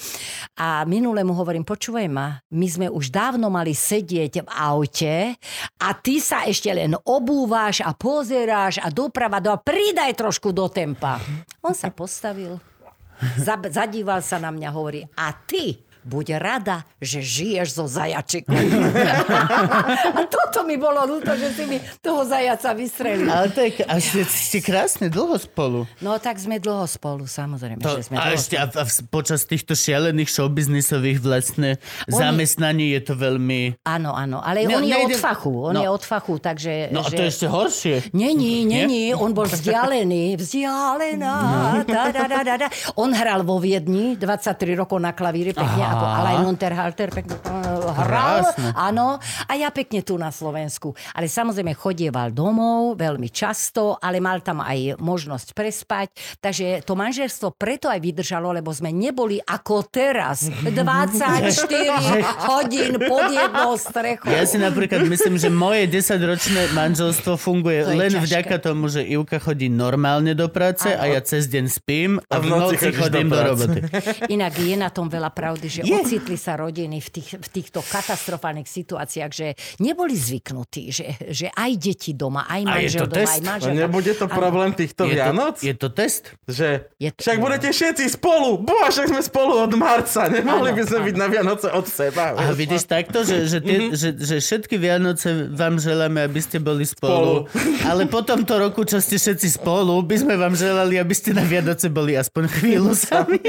A minule mu hovorím, počúvaj ma, my sme už dávno mali sedieť v aute a ty sa ešte len obúvaš a pozeráš a doprava, do, pridaj trošku do tempa. On sa postavil, zadíval sa na mňa, hovorí, a ty buď rada, že žiješ so zajačikom. a toto mi bolo ľúto, že si mi toho zajaca vystrelil. Ale tak, a ste, ste krásne dlho spolu. No tak sme dlho spolu, samozrejme, To, že sme a ešte a, a v- počas týchto šialených showbiznisových vlastne Oni- zamestnaní je to veľmi... Áno, áno, ale Ne- on je nejde- od fachu, on No. je od fachu, takže... No a že... to je ešte horšie. Není, Nie? není, on bol vzdialený, vzdialená, da, da, da, da, da. On hral vo Viedni 23 rokov na klavíri, pekne ako Alain Monterhalter, pekne uh, hral, Krásne. áno, a ja pekne tu na Slovensku. Ale samozrejme chodieval domov veľmi často, ale mal tam aj možnosť prespať, takže to manželstvo preto aj vydržalo, lebo sme neboli ako teraz, 24 hodín pod jednou strechou. Ja si napríklad myslím, že moje 10-ročné manželstvo funguje len ťažké. vďaka tomu, že Ivka chodí normálne do práce a ja cez deň spím a, v noci chodím do do, roboty. Inak je na tom veľa pravdy, že Je. ocitli sa rodiny v, tých, v týchto katastrofálnych situáciách, že neboli zvyknutí, že, že aj deti doma, aj manžel to doma, test? aj No manžel nebude to problém týchto Je to, Vianoc? je to test? Že Je to- však budete všetci spolu. Bože, sme spolu od marca. Nemohli Áno, by sme áno. byť na Vianoce od seba. A vieš. vidíš takto, že, že, tie, že, že všetky Vianoce vám želáme, aby ste boli spolu. Ale po tomto roku, čo ste všetci spolu, by sme vám želali, aby ste na Vianoce boli aspoň chvíľu sami.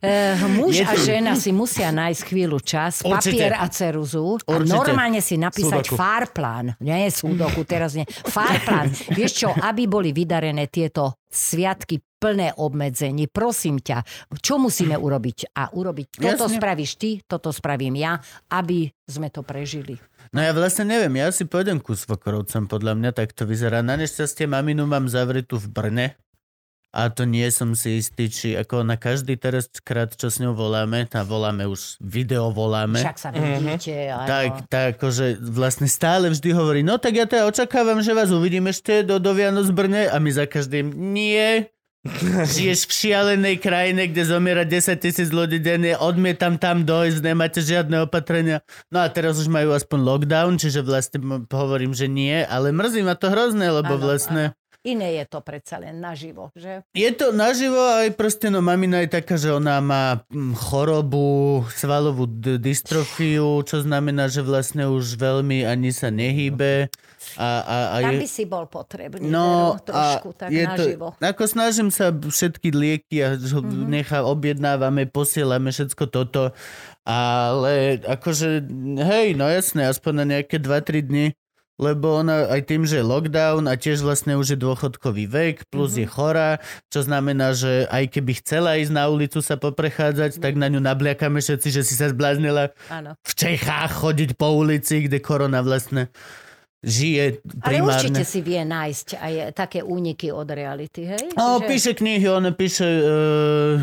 Eh, muž Je a to- žena si musia nájsť chvíľu čas, Určite. papier a ceruzu a Určite. normálne si napísať Sudoku. farplán. Nie súdoku, teraz nie. Farplán. Vieš čo, aby boli vydarené tieto sviatky plné obmedzení, prosím ťa, čo musíme urobiť? A urobiť, toto Jasne. spravíš ty, toto spravím ja, aby sme to prežili. No ja vlastne neviem, ja si pôjdem ku svokrovcom, podľa mňa tak to vyzerá. Na nešťastie maminu mám zavretú v Brne a to nie som si istý, či ako na každý teraz krát, čo s ňou voláme, tá voláme už, video voláme. Však sa vidíte. áno. Tak, tak akože vlastne stále vždy hovorí, no tak ja teda očakávam, že vás uvidím ešte do, do Vianoc Brne a my za každým, nie, žiješ v šialenej krajine, kde zomiera 10 tisíc ľudí denne, odmietam tam dojsť, nemáte žiadne opatrenia. No a teraz už majú aspoň lockdown, čiže vlastne hovorím, že nie, ale mrzí ma to hrozné, lebo Áno, vlastne... Iné je to predsa len naživo, že? Je to naživo aj proste, no mamina je taká, že ona má mm, chorobu, svalovú d- dystrofiu, čo znamená, že vlastne už veľmi ani sa nehýbe. A, a, a Tam je, by si bol potrebný, no, Vero, trošku a tak je naživo. to, ako snažím sa všetky lieky a mm-hmm. Mhm. nechá, objednávame, posielame všetko toto, ale akože, hej, no jasné, aspoň na nejaké 2-3 dni, lebo ona aj tým, že je lockdown a tiež vlastne už je dôchodkový vek, plus Mhm. je chorá, čo znamená, že aj keby chcela ísť na ulicu sa poprechádzať, tak na ňu nabliakame všetci, že si sa zbláznila Áno. v Čechách chodiť po ulici, kde korona vlastne žije Ale primárne. určite si vie nájsť aj také úniky od reality, hej? No, Že- píše knihy, on píše uh,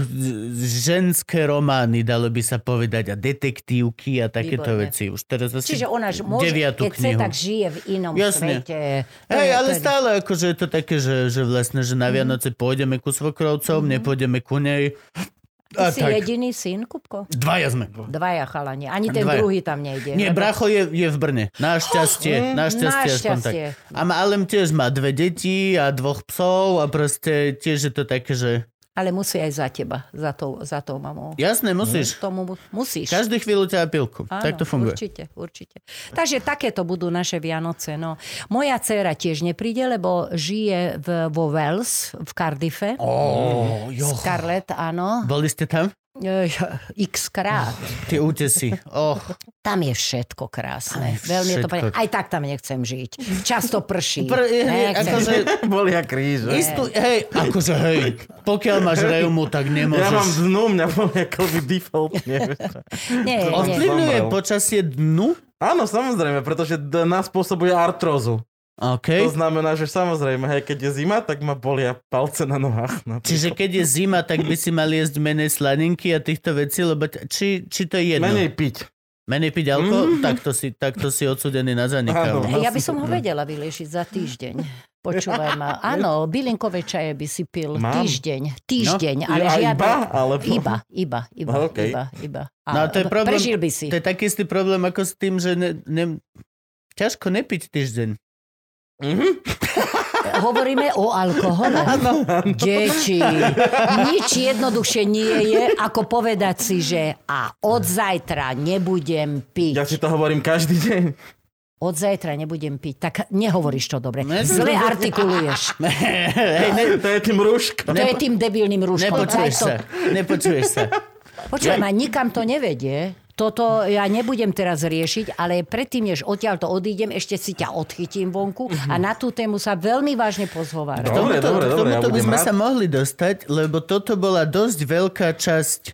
ženské romány, dalo by sa povedať, a detektívky a takéto Výborné. veci. Už teraz asi Čiže ona môže, keď knihu. tak žije v inom Jasne. svete. Hej, ale to je- stále akože je to také, že, že vlastne, že na Mhm. Vianoce pôjdeme ku svokrovcom, nepôjdeme ku nej. Ty A si tak. jediný syn, Kupko? Dvaja sme. Dvaja chalani. Ani ten Dvaja. druhý tam nejde. Nie, lebo- bracho je, je v Brne. Našťastie. Našťastie. aspoň tak. našťastie. A ma- ale tiež má dve deti a dvoch psov a proste tiež je to také, že Ale musí aj za teba, za tou, za tou mamou. jasné, musíš. Tomu mu- musíš. Každú chvíľu ťa pilku. Áno, tak to funguje. Určite, určite. Takže takéto budú naše Vianoce. No. Moja dcéra tiež nepríde, lebo žije v, vo Wales, v Cardiffe. Jo. Scarlett, áno. Boli ste tam? X krát. Tie útesy. Oh, Tam je všetko krásne. Aj Veľmi je to všetko. pre... Aj tak tam nechcem žiť. Často prší. pr- akože, Bolia kríž. že? istú, hej, akože hej, pokiaľ máš reumu, tak nemôžeš. Ja mám dnu, mňa bolia vieš čo. Nie. Ovplyvňuje počasie dnu? Áno, samozrejme, pretože d- nás spôsobuje artrózu. OK. To znamená, že samozrejme, hej, keď je zima, tak ma bolia palce na nohách. No, Čiže keď je zima, tak by si mal jesť menej sladinky a týchto vecí, lebo t- či, či to je jedno? Menej piť. Menej piť alkohol? Tak, to si, tak to si odsudený na. Áno. Ja by som ho vedela vyliešiť za týždeň. Počúvaj ma. Áno, bylinkové čaje by si pil Mám. týždeň. Týždeň, ale A žiadne... iba? Alebo... Iba, iba, iba, Okej. iba, iba. No a to je problém- Prežil by si. To je taký istý problém ako s tým, že ne, ne, ťažko nepiť týždeň. Mhm. Hovoríme o alkohole. Deti, nič jednoduchšie nie je, ako povedať si, že a od zajtra nebudem piť. Ja si to hovorím každý deň. Od zajtra nebudem piť. Tak nehovoríš to dobre. Ne- Zle artikuluješ. Hej, ne, To je tým rúškom. To je tým debilným rúškom. nepočuješ sa. Nepočuješ sa. Počujem, ma nikam to nevedie. Toto ja nebudem teraz riešiť, ale predtým, než odtiaľ to odídem, ešte si ťa odchytím vonku a na tú tému sa veľmi vážne pozhováram. Dobre, Tomuto- dobre, k dobre, ja tomuto by sme rád. sa mohli dostať, lebo toto bola dosť veľká časť e,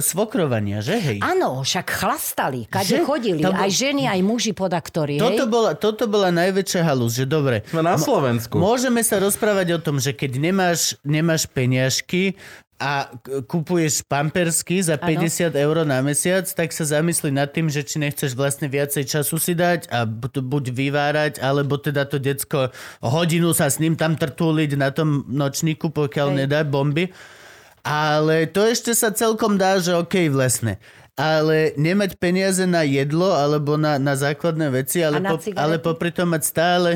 svokrovania, že hej? Áno, však chlastali, kade Že? chodili, To bol- aj ženy, aj muži podaktori, Toto hej? bola, toto bola najväčšia halus, že dobre. Sme na Slovensku. Môžeme sa rozprávať o tom, že keď nemáš, nemáš peniažky a kupuješ pampersky za 50 eur na mesiac, tak sa zamysli nad tým, že či nechceš vlastne viacej času si dať a bu- buď vyvárať, alebo teda to decko hodinu sa s ním tam trtúliť na tom nočníku, pokiaľ Hej. nedá bomby. Ale to ešte sa celkom dá, že OK, vlastne. Ale nemať peniaze na jedlo alebo na, na základné veci, ale, na po, cigarety? ale popri tom mať stále...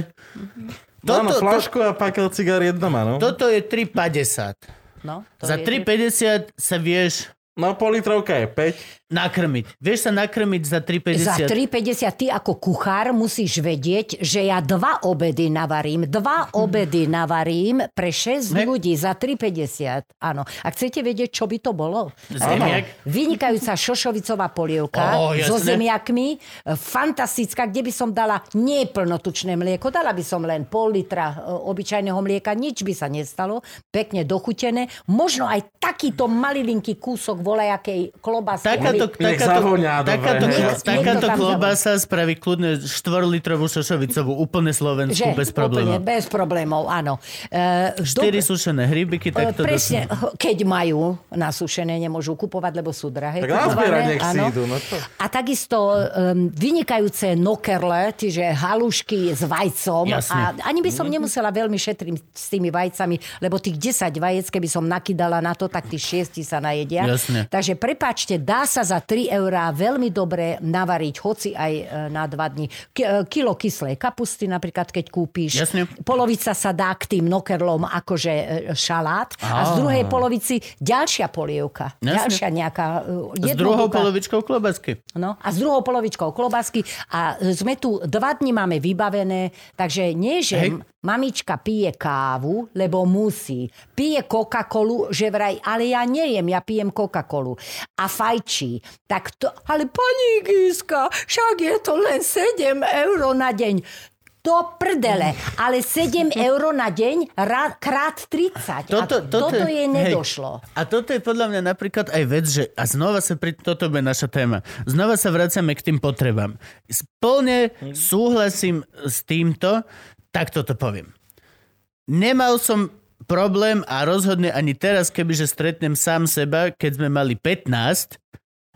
Áno, Toto, to, flašku a pakel cigariet doma, no. toto je 3,50. No, to Za je- 3,50 sa vieš No, politrovka je 5. nakrmiť. Vieš sa nakrmiť za Za 3,50. 3,50 ty ako kuchár musíš vedieť, že ja dva obedy navarím. Dva obedy navarím pre 6 Ne- ľudí za 3,50. Áno. A chcete vedieť, čo by to bolo? Zemiak? Vynikajúca šošovicová polievka Ó, so zemiakmi. Fantastická, kde by som dala neplnotučné mlieko. Dala by som len pol litra e, obyčajného mlieka. Nič by sa nestalo. Pekne dochutené. Možno aj takýto malilinký kúsok volajakej klobásy. Takáto, takáto, dobre. takáto, takáto to tam klobása spraví kľudne 4-litrovú šošovicovú, úplne slovenskú, bez Úplne, problémov. bez problémov, áno. E, 4 dob- sušené hrybiky, tak to Presne, keď majú nasušené, nemôžu kupovať, lebo sú drahé. Tak kupované, nazbierať nech si idú, no čo? A takisto um, vynikajúce nokerle, čiže halušky s vajcom. Jasne. A ani by som nemusela veľmi šetriť s tými vajcami, lebo tých 10 vajec, keby som nakydala na to, tak tí šiesti sa najedia. Jasne. Takže prepáčte, dá sa za 3 eurá veľmi dobre navariť, hoci aj e, na 2 dní. K- e, kilo kyslej kapusty napríklad, keď kúpiš. Jasne. Polovica sa dá k tým nokerlom akože e, šalát. A z druhej polovici ďalšia polievka. Jasne. Ďalšia nejaká e, S druhou jednoduchá- polovičkou klobásky. No, a s druhou polovičkou klobásky. A sme tu dva dni máme vybavené, takže nie, že Hej. Hej. mamička pije kávu, lebo musí. Pije Coca-Colu, že vraj, ale ja nejem, ja pijem Coca-Colu. A fajčí. Tak to, ale pani Giska, však je to len 7 eur na deň. Do prdele, ale 7 eur na deň ra, krát 30. Toto, a toto, toto je hej. nedošlo. A toto je podľa mňa napríklad aj vec, že a znova sa pri toto bude naša téma. Znova sa vraciame k tým potrebám. Plne súhlasím s týmto, tak toto poviem. Nemal som problém a rozhodne ani teraz, kebyže stretnem sám seba, keď sme mali 15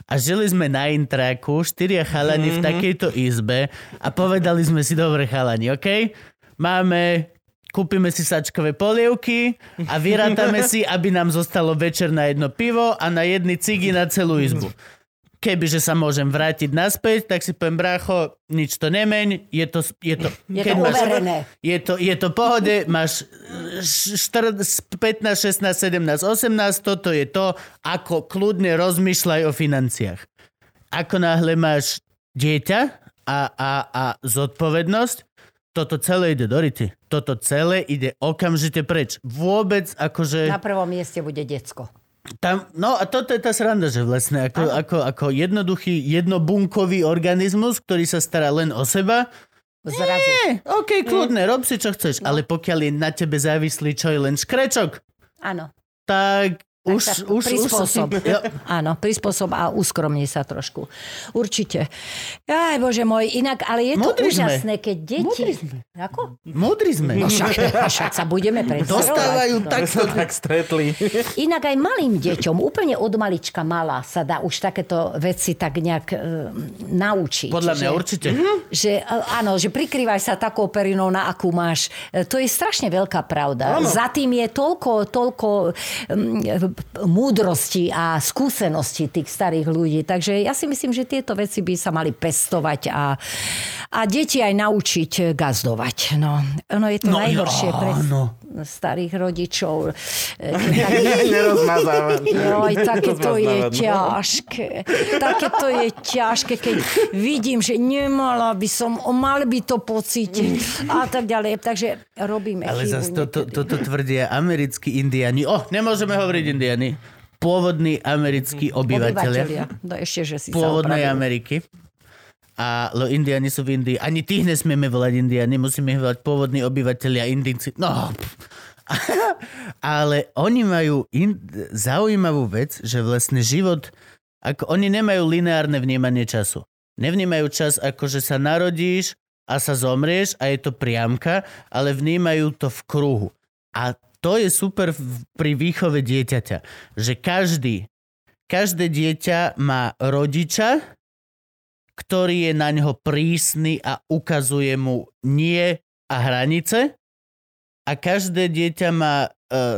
a žili sme na intraku, štyria chalani v takejto izbe a povedali sme si, dobre chalani, OK? Máme kúpime si sačkové polievky a vyrátame si, aby nám zostalo večer na jedno pivo a na jedny cigy na celú izbu. Kebyže sa môžem vrátiť naspäť, tak si poviem, brácho, nič to nemeň, je to, je to, Je to máš, overené. je to, je to pohode, máš š- štyr- 15, 16, 17, 18, toto je to, ako kľudne rozmýšľaj o financiách. Ako náhle máš dieťa a, a, a zodpovednosť, toto celé ide do rity. Toto celé ide okamžite preč. Vôbec akože... Na prvom mieste bude decko. Tam, no a toto je tá sranda, že vlastne ako, ako, ako jednoduchý, jednobunkový organizmus, ktorý sa stará len o seba, Zrazu. nie, OK, kľudne, rob si čo chceš, No. ale pokiaľ je na tebe závislý čo je len škrečok, Áno. tak, už, už, prispôsob. Áno, prispôsob a uskromní sa trošku. Určite. Aj bože môj, inak, ale je to Múdri sme. úžasné, keď deti... Ako? múdri sme. No však, však sa budeme predstavovať. Dostávajú no. tak... Sa tak stretli. Inak aj malým deťom, úplne od malička mala, sa dá už takéto veci tak nejak e, naučiť. Podľa mňa že, určite. Že, e, áno, že prikrývaj sa takou perinou, na akú máš. E, to je strašne veľká pravda. Áno. Za tým je toľko, toľko mm, múdrosti a skúsenosti tých starých ľudí. Takže ja si myslím, že tieto veci by sa mali pestovať a, a deti aj naučiť gazdovať. No, ono je to No, najhoršie jo, pre. Starých rodičov. Nerozmazávať. Joj, také to je no. ťažké. Také to je ťažké, keď vidím, že nemala by som, o, mal by to pocítiť a tak ďalej. Takže robíme Ale zase toto, niekedy. toto tvrdia americkí indiani. Oh, nemôžeme hovoriť indiani. Pôvodní americkí obyvateľia. No ešte, že si pôvodnej. Ameriky. A lo indiani sú v Indii. Ani tých nesmieme volať indiani, musíme ich volať pôvodní obyvateľia Indinci. No, ale oni majú in, zaujímavú vec, že vlastne život, ako oni nemajú lineárne vnímanie času. Nevnímajú čas ako, že sa narodíš a sa zomrieš a je to priamka, ale vnímajú to v kruhu. A to je super pri výchove dieťaťa, že každý, každé dieťa má rodiča, ktorý je na ňo prísny a ukazuje mu nie a hranice. A každé dieťa má e,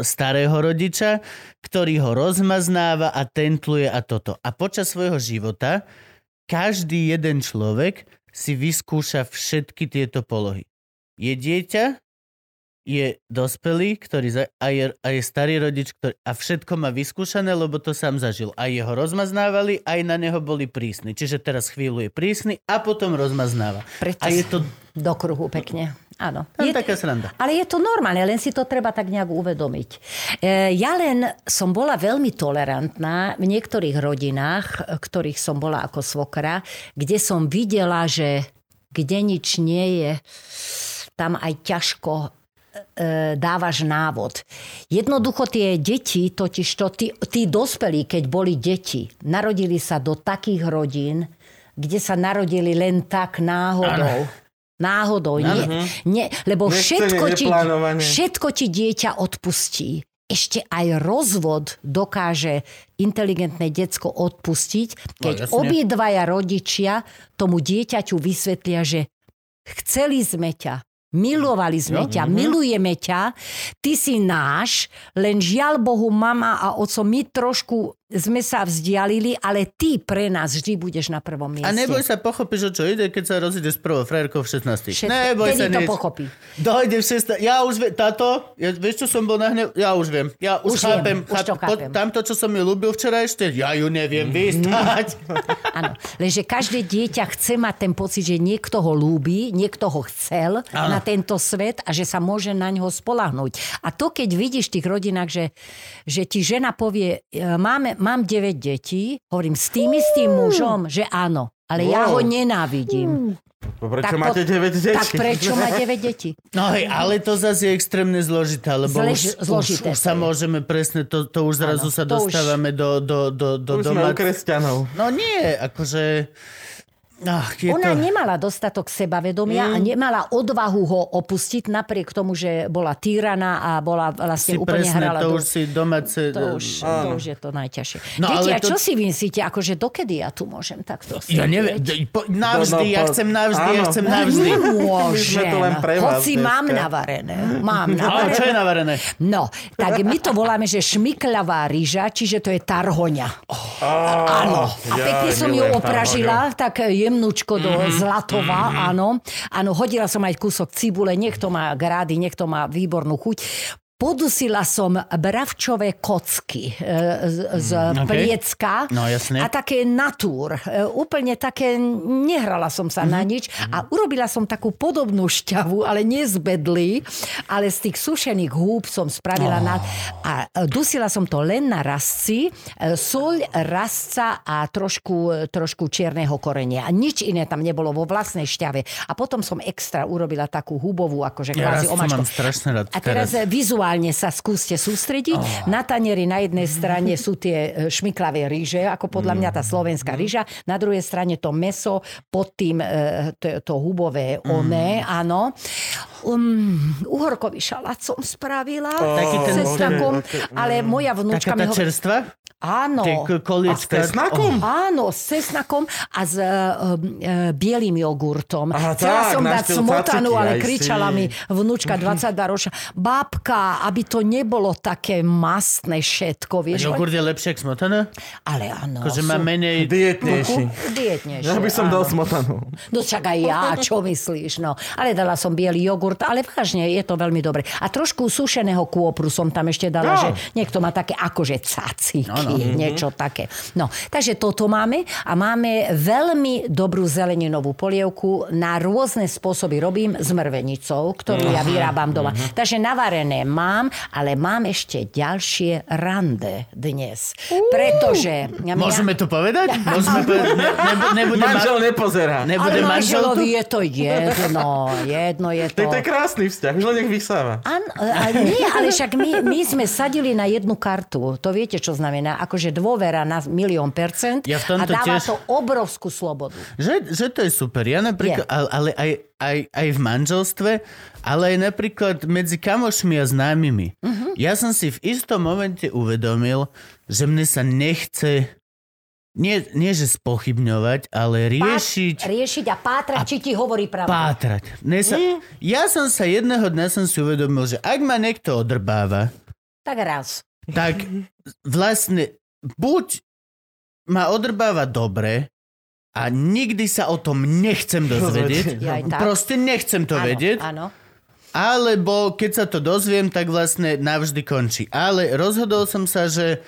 starého rodiča, ktorý ho rozmaznáva a tentluje a toto. A počas svojho života každý jeden človek si vyskúša všetky tieto polohy. Je dieťa, je dospelý, ktorý za, a, je, a je starý rodič, ktorý, a všetko má vyskúšané, lebo to sám zažil. A jeho rozmaznávali, aj na neho boli prísni. Čiže teraz chvíľu je prísny a potom rozmaznáva. Preto A je to do kruhu pekne. Áno. Je, taká sranda. ale je to normálne, len si to treba tak nejak uvedomiť. E, Ja len som bola veľmi tolerantná v niektorých rodinách, ktorých som bola ako svokra, kde som videla, že kde nič nie je, tam aj ťažko dávaš návod. Jednoducho tie deti, totiž to, tí, tí dospelí, keď boli deti, narodili sa do takých rodín, kde sa narodili len tak náhodou. Náhodou. Nie, nie, lebo všetko ti, všetko ti dieťa odpustí. Ešte aj rozvod dokáže inteligentné decko odpustiť, keď No, jasne. obidvaja rodičia tomu dieťaťu vysvetlia, že chceli sme ťa, milovali sme Jo, ťa, mhm. milujeme ťa, ty si náš, len žiaľ Bohu, mama a oco, my trošku sme sa vzdialili, ale ty pre nás vždy budeš na prvom mieste. A neboj sa, pochopíš, o čo ide, keď sa rozídeš s prvou frajerkou v 16. Všetko- Neboj vtedy sa to nič. pochopí. Dojde v 16. Ja už viem, táto, ja, vieš, čo som bol na hnev? Ja už viem. Ja už, Už chápem. viem, už to po- chápem. Tamto, čo som mi ľúbil včera ešte, ja ju neviem vystať. Áno, lenže každé dieťa chce mať ten pocit, že niekto ho lúbi, niekto ho chcel Áno. na tento svet a že sa môže na ňo spolahnúť. A to, keď vidíš v tých rodinách, že, že ti žena povie, e, máme, mám 9 detí, hovorím, s tým istým mužom, že áno, ale ja ho Wow. nenávidím. Prečo Tak máte po- 9 detí? Tak prečo má 9 detí? No hej, ale to zase je extrémne zložité, lebo Zlež- už, zložité už, už sa môžeme presne, to, to už zrazu Áno, sa to už- dostávame do, do, do, do Už sme u kresťanov. No nie, akože... Ach, je Ona to... nemala dostatok sebavedomia Mm. a nemala odvahu ho opustiť, napriek tomu, že bola týraná a bola vlastne si úplne presne, hrala to do... už si domáce... To už, to už je to najťažšie. No, Deti, ale a to- čo si myslíte, akože dokedy ja tu môžem takto Ja sedieť? neviem, d- po, navždy, No, no, ja chcem navždy, ja áno. chcem navždy. Nemôžem. Len pre vás Hoci dneska. mám navarené. Mám Ale navarené. čo je navarené? No, tak my to voláme, že šmikľavá rýža, čiže to je tarhoňa. Áno. A ja pekne som ju opražila, tak jemnúčko do Mhm. zlatová, áno. Áno, hodila som aj kúsok cibule, niekto má grády, niekto má výbornú chuť. Podusila som bravčové kocky e, z, Mm, pliecka. No, jasne. A také natúr. E, Úplne také, nehrala som sa Mhm. na nič. A urobila som takú podobnú šťavu, ale nie z ale z tých sušených húb som spravila na... A e, dusila som to len na rastci, soľ, rastca a trošku, trošku čierneho korenia. A nič iné tam nebolo vo vlastnej šťave. A potom som extra urobila takú hubovú, akože Ja kvázi mám strašne rád. A teraz teraz. vizuálne sa skúste sústrediť. Oh. Na tanieri na jednej strane sú tie e, šmiklavé ríže, ako podľa mňa tá slovenská Mm. ríža. Na druhej strane to meso, pod tým e, to, to hubové Mm. oné, áno. Um, uhorkový šalát som spravila. Taký ten- s cesnakom, ale moja Taká vnúčka mi hovorí... čerstva? Áno. A s cesnakom? Áno, s cesnakom a s uh, uh, bielým jogurtom. Aha, Chcela tak, som dať smotanu, ale kričala si. mi vnúčka 22 ročná. Bábka, aby to nebolo také mastné všetko, vieš. Jogurt je lepšie ako smotana? Ale áno. Akože má menej... Dietnejší. Dietnejšie. Ja by som áno. dal smotanu. No aj ja, čo myslíš, no. Ale dala som biely jogurt, ale vážne, je to veľmi dobre. A trošku sušeného kôpru som tam ešte dala, No. že niekto má také akože caciky, No, no. niečo také. No, takže toto máme a máme veľmi dobrú zeleninovú polievku. Na rôzne spôsoby robím s mrvenicou, ktorú ja vyrábam doma. Takže navarené mám, ale mám ešte ďalšie rande dnes. Pretože... Môžeme to povedať? Môžeme povedať? Ne, ne, nebude, Manžel ma, nepozerá. nebude Ale manžel tu? manželovi je to jedno, jedno je to. Tak to je krásny vzťah, už len nech vysáva. Áno, a nie, ale však my, my sme sadili na jednu kartu. To viete, čo znamená? Akože dôvera na milión percent Ja v a dáva tiež- to obrovskú slobodu. Že, že to je super. Ja napríklad, Je. ale, aj, aj, aj v manželstve, ale aj napríklad medzi kamošmi a známymi. Mhm. Ja som si v istom momente uvedomil, že mne sa nechce nie, nie že spochybňovať, ale riešiť, Pát, riešiť a pátrať, či ti hovorí pravdu. pátrať. Mne sa, ja som sa jedného dňa som si uvedomil, že ak ma niekto odrbáva, Tak raz. tak vlastne buď ma odrbáva dobre a nikdy sa o tom nechcem dozvedieť. Ja. Proste nechcem to Áno, vedieť. Áno. Alebo keď sa to dozviem, tak vlastne navždy končí. Ale rozhodol som sa, že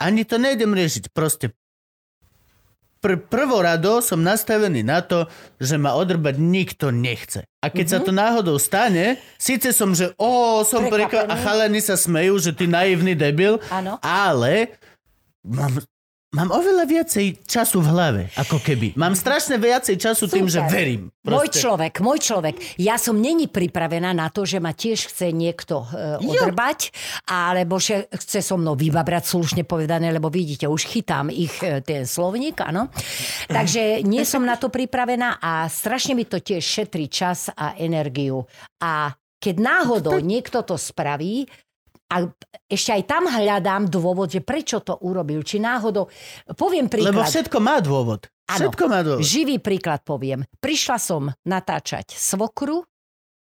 ani to nejdem riešiť. Proste pr- prvorado som nastavený na to, že ma odrbať nikto nechce. A keď sa to náhodou stane, síce som, že o, som prekvapený. a chalani sa smejú, že ty naivný debil, Áno. ale mám, mám oveľa viacej času v hlave, ako keby. Mám strašne viacej času tým, že Super. verím. Môj človek, môj človek. Ja som není pripravená na to, že ma tiež chce niekto e, odrbať, alebo že chce so mnou vybabrať, slušne povedané, lebo vidíte, už chytám ich e, ten slovník, áno. Takže nie som na to pripravená a strašne mi to tiež šetrí čas a energiu. A keď náhodou niekto to spraví, a ešte aj tam hľadám dôvod, že prečo to urobil. Či náhodou... Poviem príklad. Lebo všetko má dôvod. Áno. Všetko má dôvod. Živý príklad poviem. Prišla som natáčať svokru,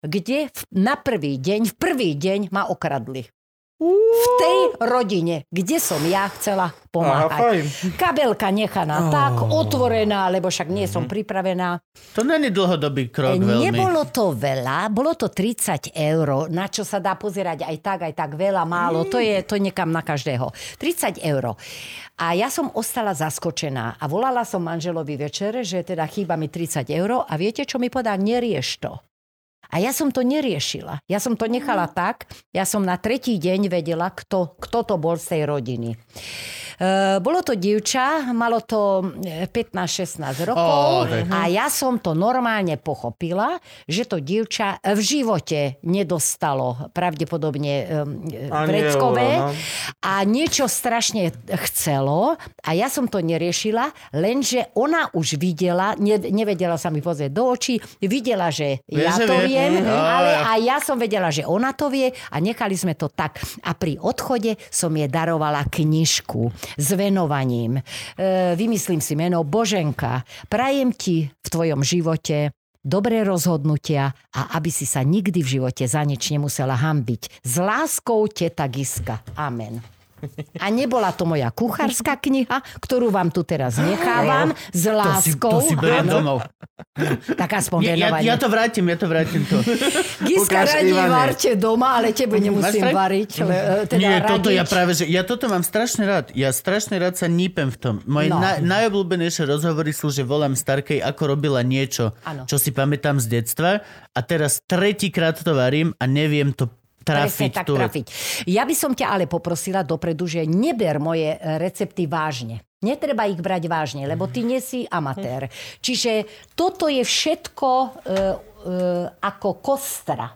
kde v- na prvý deň, v prvý deň ma okradli. V tej rodine, kde som ja chcela Aha, pomáhať. fajn. Kabelka nechaná Oh. tak, otvorená, lebo však nie som pripravená. To není dlhodobý krok E, veľmi. Nebolo to veľa, bolo to 30 eur, na čo sa dá pozerať aj tak, aj tak veľa, málo. To je to niekam na každého. 30 eur. A ja som ostala zaskočená a volala som manželovi večer, že teda chýba mi 30 eur a viete, čo mi podá? Nerieš to. A ja som to neriešila. Ja som to nechala tak, ja som na tretí deň vedela, kto, kto to bol z tej rodiny. Uh, bolo to dievča, malo to e, 15-16 rokov Ó, tak. a ja som to normálne pochopila, že to dievča v živote nedostalo pravdepodobne Ani vreckové no. a niečo strašne chcelo a ja som to neriešila, lenže ona už videla, ne, nevedela sa mi pozrieť do očí, videla, že Vieš, ja že to vie. viem, Mm, ale aj ja som vedela, že ona to vie a nechali sme to tak. A pri odchode som jej darovala knižku s venovaním. E, vymyslím si meno Boženka. Prajem ti v tvojom živote dobré rozhodnutia a aby si sa nikdy v živote za nič nemusela hambiť. S láskou teta Giska. Amen. A nebola to moja kuchárska kniha, ktorú vám tu teraz nechávam s To si, láskou. to si beriem Áno, domov. tak aspoň Ja, ja, venovanie. ja to vrátim, ja to vrátim to. Giska Ukáž, radí Ivane. varte doma, ale tebe nemusím Máš variť. E, teda Nie, toto radiť. ja práve, že ja toto mám strašne rád. Ja strašne rád sa nípem v tom. Moje No. na, najobľúbenejšie rozhovory sú, že volám starkej, ako robila niečo, Áno. čo si pamätám z detstva a teraz tretíkrát to varím a neviem to trafiť. tak tu. trafiť. Ja by som ťa ale poprosila dopredu, že neber moje e, recepty vážne. Netreba ich brať vážne, lebo ty nie si amatér. Čiže toto je všetko e, e, ako kostra.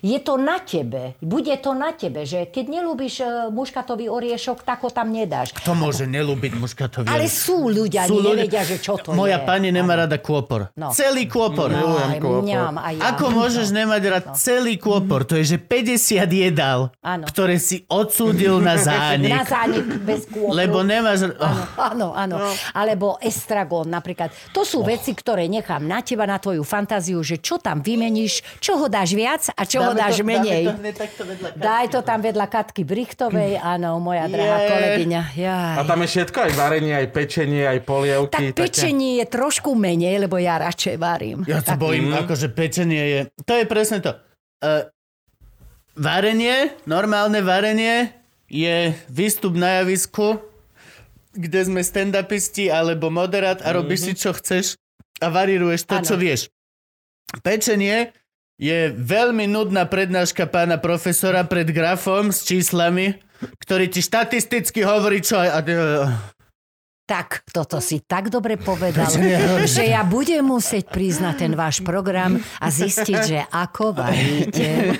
Je to na tebe. Bude to na tebe, že keď nelúbiš e, muškatový oriešok, tak ho tam nedáš. Kto môže nelúbiť muškatový Ale orech? sú ľudia, Sú ľudia- nevedia, že čo to Moja je. pani nemá rada kôpor. No. Celý kôpor. Milujem Aj, kôpor. mňam, aj ja. Ako môžeš nemať rád celý kôpor? To je, že 50 jedál, Áno. ktoré si odsúdil na zánik. Na zánik bez kôpru. Lebo nemáš... Oh, Áno, áno. No. Alebo estragón napríklad. To sú oh. veci, ktoré nechám na teba, na tvoju fantáziu, že čo tam vymeníš, čo ho dáš viac a čo ho dáme dáš to- menej. Dáme to takto vedľa Daj to tam vedľa Katky Brichtovej, áno, moja drahá Je. kolegyňa. Jaj. A tam je všetko, aj varenie, aj pečenie, aj polievky. Tak pečenie je trošku menej, lebo ja radšej varím. Ja sa bojím, akože pečenie je... To je presne to. Uh, varenie, normálne varenie je výstup na javisku, kde sme stand-upisti alebo moderát a robíš si, čo chceš a varíruješ to, Áno. čo vieš. Pečenie je veľmi nudná prednáška pána profesora pred grafom s číslami, ktorý ti štatisticky hovorí, čo... A, Tak, toto si tak dobre povedal, že ja budem musieť na ten váš program a zistiť, že ako varíte.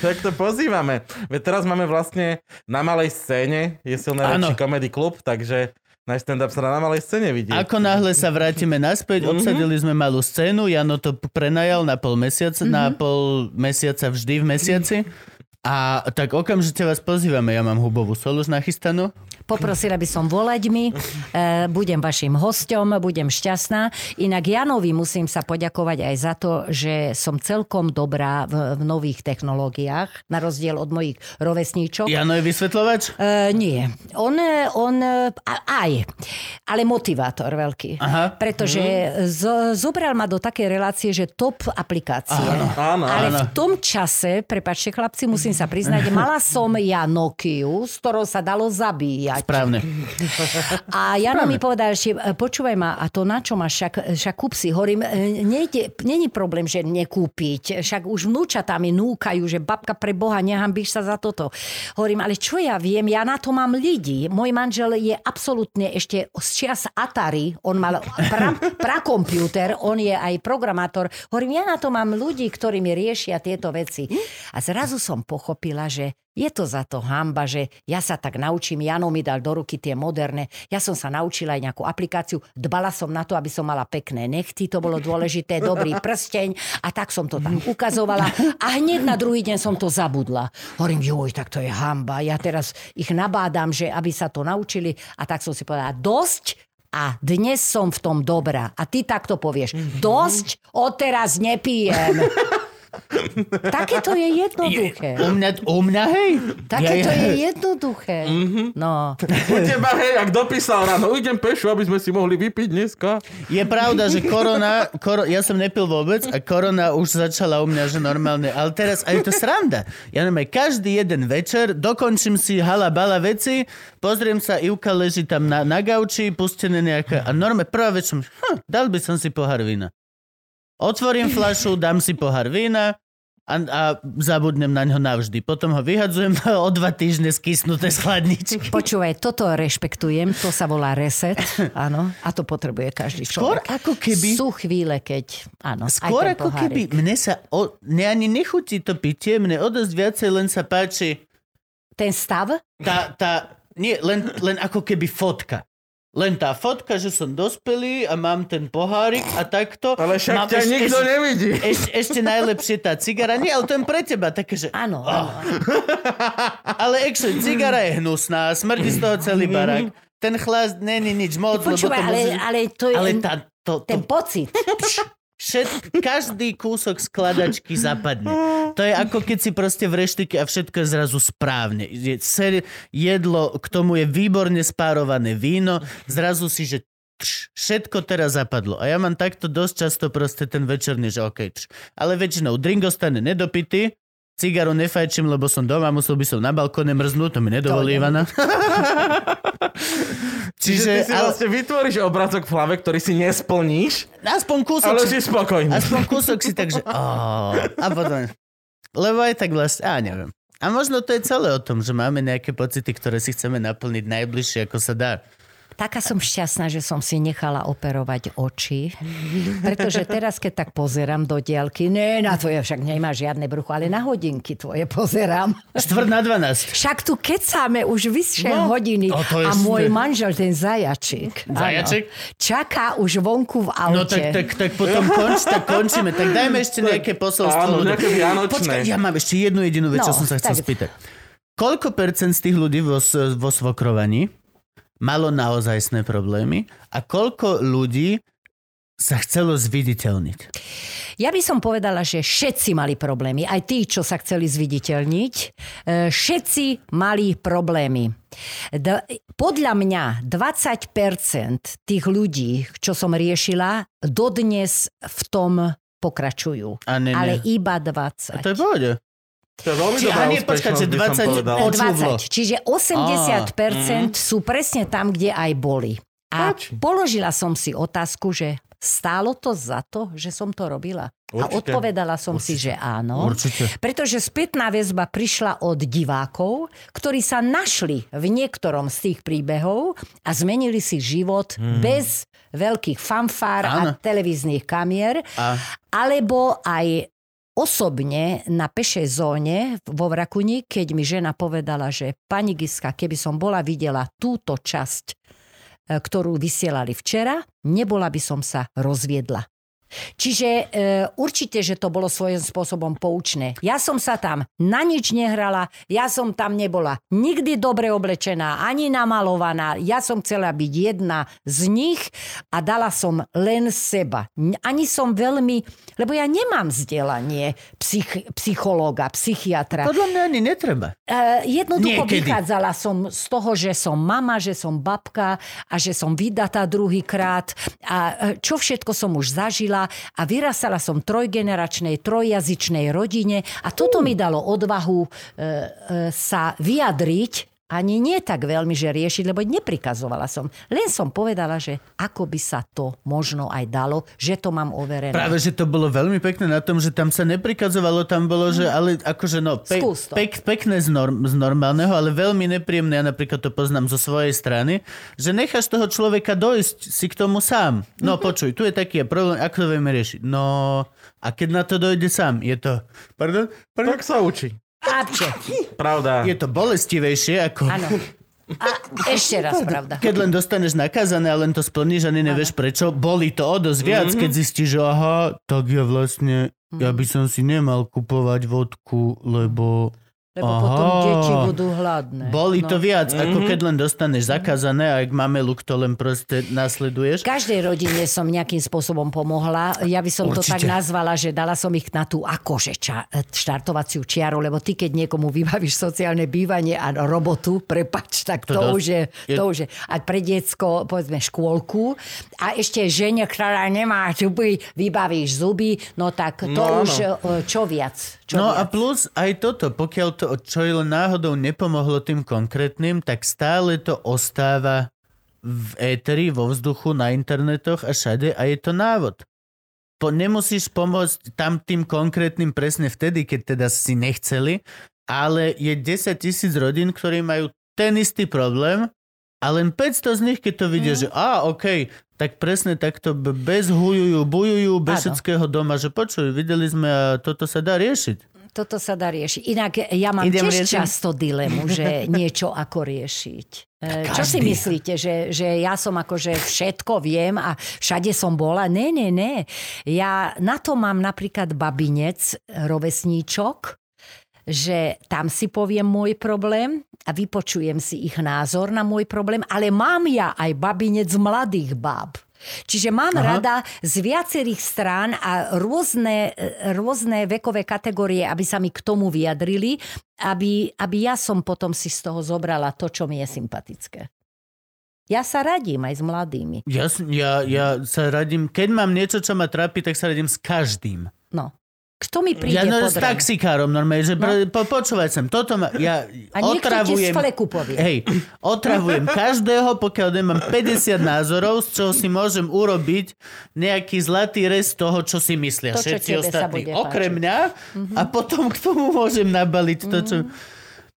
Tak to pozývame. Veď teraz máme vlastne na malej scéne, je silný Áno. lepší comedy klub, takže náš stand-up sa na malej scéne vidí. Ako náhle sa vrátime naspäť, obsadili sme malú scénu, Jano to prenajal na pol mesiaca, na pol mesiaca vždy v mesiaci. A tak okamžite vás pozývame, ja mám hubovú sol už nachystanú. Poprosila by som volať mi, e, budem vašim hosťom, budem šťastná. Inak Janovi musím sa poďakovať aj za to, že som celkom dobrá v, v nových technológiách, na rozdiel od mojich rovesníčok. Jano je vysvetľovač? E, nie. On, on a- aj, ale motivátor veľký. Aha. Pretože z, zobral ma do takej relácie, že top aplikácie. Áno, ale áno. v tom čase, prepačte chlapci, musím sa priznať, mala som ja Nokiu, s ktorou sa dalo zabíjať. Správne. A Jano mi povedal, že e, počúvaj ma, a to na čo máš, však, však kúp si. Hovorím, e, nejde, není problém, že nekúpiť. Však už vnúčatá mi núkajú, že babka pre Boha, nehambíš sa za toto. Hovorím, ale čo ja viem, ja na to mám ľudí. Môj manžel je absolútne ešte z čias Atari, on mal pra, prakomputer, on je aj programátor. Hovorím, ja na to mám ľudí, ktorí mi riešia tieto veci. A zrazu som pochopila, že je to za to hamba, že ja sa tak naučím, Jano mi dal do ruky tie moderné, ja som sa naučila aj nejakú aplikáciu, dbala som na to, aby som mala pekné nechty, to bolo dôležité, dobrý prsteň. A tak som to tam ukazovala. A hneď na druhý deň som to zabudla. Hovorím, joj, tak to je hamba, ja teraz ich nabádam, že aby sa to naučili. A tak som si povedala, dosť, a dnes som v tom dobrá. A ty takto povieš, dosť, odteraz nepijem. Také to je jednoduché. U mňa, u mňa hej? Také to ja, je jednoduché. No. U teba, hej, ak dopísal ráno, idem pešu, aby sme si mohli vypiť dneska. Je pravda, že korona, koro, ja som nepil vôbec a korona už začala u mňa, že normálne, ale teraz, a je to sranda. Ja normálne každý jeden večer dokončím si hala bala veci, pozriem sa, Ivka leží tam na, na gauči, pustené nejaká, a normálne prvá vec som, hm, dal by som si pohár vína. Otvorím flašu, dám si pohár vína, a, a zabudnem na ňo navždy. Potom ho vyhadzujem o dva týždne skysnuté z chladničky. Počúvaj, toto rešpektujem, to sa volá reset, áno, a to potrebuje každý Skôr človek. ako keby... Sú chvíle, keď, áno, Skôr ako pohárik. keby mne sa, o, mne ani nechutí to pitie, mne o dosť viacej len sa páči Ten stav? tá, tá nie, len, len ako keby fotka. Len tá fotka, že som dospelý a mám ten pohárik a takto. Ale však mám ťa ešte- nikto ešte- nevidí. Ešte, ešte najlepšie tá cigara. Nie, ale to je pre teba také, že... Áno, áno. Ale actually, cigara je hnusná, smrdí z toho celý barák. Ten chlast není nič moc, lebo to ale, musí- ale to je ale tá, to, to, ten pocit. Všet, každý kúsok skladačky zapadne. To je ako keď si proste v reštike a všetko je zrazu správne. Je ser, jedlo, k tomu je výborne spárované víno, zrazu si, že tš, všetko teraz zapadlo. A ja mám takto dosť často proste ten večerný, že okej, tš. Ale väčšinou drink ostane nedopitý, cigaru nefajčím, lebo som doma, musel by som na balkóne mrznúť, to mi nedovolí Ivana. Čiže ty si ale, vlastne vytvoríš obrázok v hlave, ktorý si nesplníš, aspoň kúsok ale si spokojný. Aspoň kúsok si tak, že... Oh, a potom... Lebo aj tak vlastne... A neviem. A možno to je celé o tom, že máme nejaké pocity, ktoré si chceme naplniť najbližšie, ako sa dá. Taká som šťastná, že som si nechala operovať oči, pretože teraz, keď tak pozerám do diaľky, ne, na tvoje však nemá žiadne brucho, ale na hodinky tvoje pozerám. Štvrt na 12. Však tu kecáme už vyššie No. hodiny O, to je a môj ste- manžel, ten zajačik, áno, Zajačik? čaká už vonku v aute. No tak, tak, tak potom konč, tak končíme. Tak dajme ešte nejaké posolstvo. Áno, nejaké vianočné. Počkaj, ja mám ešte jednu jedinú vec, čo No, som sa chcel tak- spýtať. Koľko percent z tých ľudí vo, vo svokrovaní malo naozajstné problémy a koľko ľudí sa chcelo zviditeľniť? Ja by som povedala, že všetci mali problémy. Aj tí, čo sa chceli zviditeľniť. e, Všetci mali problémy. Podľa mňa 20% tých ľudí, čo som riešila, dodnes v tom pokračujú. A ne, ne. Ale iba A 20. to je pohode. To je veľmi Či- dobrá a nie, som 20 povedal. od- Počúvlo. 20. Čiže 80% sú presne tam, kde aj boli. A Páči. položila som si otázku, že stálo to za to, že som to robila? A Určite. odpovedala som si, že áno. Určite. Pretože spätná väzba prišla od divákov, ktorí sa našli v niektorom z tých príbehov a zmenili si život bez veľkých fanfár a Áno. televíznych kamier, A alebo aj osobne na pešej zóne vo Vrakuni, keď mi žena povedala, že pani Giska, keby som bola videla túto časť, e, ktorú vysielali včera, nebola by som sa rozviedla. Čiže e, určite, že to bolo svojím spôsobom poučné. Ja som sa tam na nič nehrala, ja som tam nebola nikdy dobre oblečená, ani namalovaná. Ja som chcela byť jedna z nich a dala som len seba. Ani som veľmi, lebo ja nemám vzdelanie psych, psychológa, psychiatra. podľa mňa ani netreba. Uh, jednoducho Niekedy. vychádzala som z toho, že som mama, že som babka a že som vydatá druhýkrát a e, čo všetko som už zažila a vyrastala som trojgeneračnej, trojjazyčnej rodine a toto mi dalo odvahu e, e, sa vyjadriť ani nie tak veľmi, že riešiť, lebo neprikazovala som. Len som povedala, že ako by sa to možno aj dalo, že to mám overené. Práve, že to bolo veľmi pekné na tom, že tam sa neprikazovalo, tam bolo, že ale akože no, pe- pek, pekné z, norm, z normálneho, ale veľmi nepríjemné, ja napríklad to poznám zo svojej strany, že necháš toho človeka dojsť si k tomu sám. No Mhm. počuj, tu je taký problém, ako to vieme riešiť? No, a keď na to dojde sám, je to... Pardon? Pardon? Tak sa učí. Apče. Pravda. Je to bolestivejšie, ako... Áno. A ešte raz, pravda. Keď len dostaneš nakázané a len to splníš a ani nevieš prečo, boli to o dosť viac, keď zistíš, že aha, tak ja vlastne, ja by som si nemal kupovať vodku, lebo Lebo Aha. potom deti budú hladné. boli to No. viac, ako keď len dostaneš zakázané a ak máme luk, to len proste nasleduješ. Každej rodine som nejakým spôsobom pomohla. Ja by som to Určite. tak nazvala, že dala som ich na tú akože ča, štartovaciu čiaru, lebo ty, keď niekomu vybavíš sociálne bývanie a robotu, prepač, tak To to, už je, je- to už je. A pre diecko, povedzme, škôlku a ešte žene, ktorá nemá zuby, vybavíš zuby, no tak to No, už e, čo viac. Čo No a viac. plus aj toto, pokiaľ to čo len náhodou nepomohlo tým konkrétnym, tak stále to ostáva v éteri, vo vzduchu, na internetoch a všade a je to návod. po, nemusíš pomôcť tam tým konkrétnym presne vtedy, keď teda si nechceli, ale je 10 tisíc rodín, ktorí majú ten istý problém a len 500 z nich, keď to vidia, mm. že a, OK, tak presne takto bez hujujú, bujujú, všetkého doma, že počuj, videli sme a toto sa dá riešiť. Toto sa dá riešiť. Inak ja mám Idem tiež riešiť? často dilemu, že niečo ako riešiť. E, Čo si Každý. myslíte, že, že ja som akože všetko viem a všade som bola? Ne, ne, ne. Ja na to mám napríklad babinec, rovesníčok, že tam si poviem môj problém a vypočujem si ich názor na môj problém, ale mám ja aj babinec mladých báb. Čiže mám Aha. Rada z viacerých strán a rôzne, e, rôzne vekové kategórie, aby sa mi k tomu vyjadrili, aby, aby ja som potom si z toho zobrala to, čo mi je sympatické. Ja sa radím aj s mladými. Ja, ja, ja sa radím, keď mám niečo, čo ma trápi, tak sa radím s každým. No. Kto mi príde Ja no, s taxikárom normálne, že no. po, počúvaj sem, toto ma, ja A otravujem, povie. hej, otravujem každého, pokiaľ nemám 50 názorov, z čoho si môžem urobiť nejaký zlatý rez toho, čo si myslia To, všetci ostatní, okrem páčiť. mňa a potom k tomu môžem nabaliť to, čo...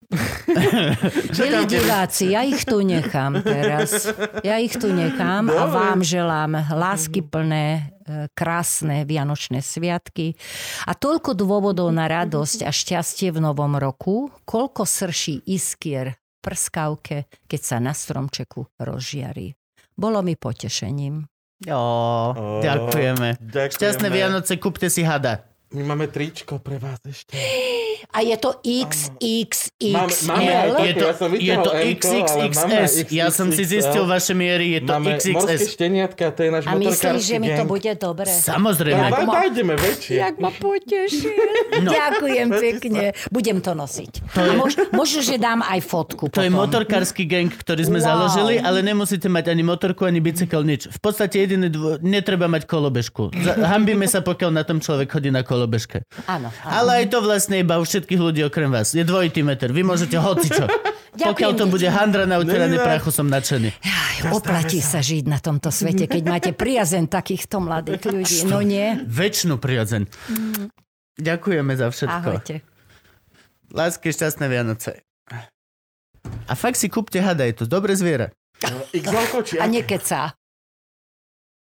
Milí diváci, ja ich tu nechám teraz. Ja ich tu nechám a vám želám láskyplné, e, krásne Vianočné sviatky a toľko dôvodov na radosť a šťastie v novom roku, koľko srší iskier v prskavke, keď sa na stromčeku rozžiarí. Bolo mi potešením. Jo, ďakujeme. ďakujeme. Šťastné Vianoce, kúpte si hada. My máme tričko pre vás ešte. A je to XXXL. Máme- máme aj Je to, Ja som je to XXXS. Ja som si zistil vaše miery, je to Máme morské XXS. šteniatka, to je náš A myslíš, že mi to bude dobre? Samozrejme. No, Jak ma- nájdeme väčšie. Jak ma poteší. No. Ďakujem pekne. Budem to nosiť. A mož, možno, že dám aj fotku To je potom. motorkársky gang, ktorý sme Wow. založili, ale nemusíte mať ani motorku, ani bicykel, nič. V podstate jediné, dvo- netreba mať kolobežku. Hambíme sa, pokiaľ na tom človek chodí na kolobežke. Áno, áno. Ale aj to vlastne iba u všetkých ľudí okrem vás. Je dvojitý meter. Vy môžete hocičo. Pokiaľ to bude handra na ne. prachu, som nadšený. Aj, oplatí sa žiť na tomto svete, keď máte priazen takýchto mladých ľudí. No nie? Väčšinu prirodzen. Ďakujeme za všetko. Ahojte. Lásky, šťastné Vianoce. A fakt si kúpte hada, je to dobré zviera. Či A nekecá.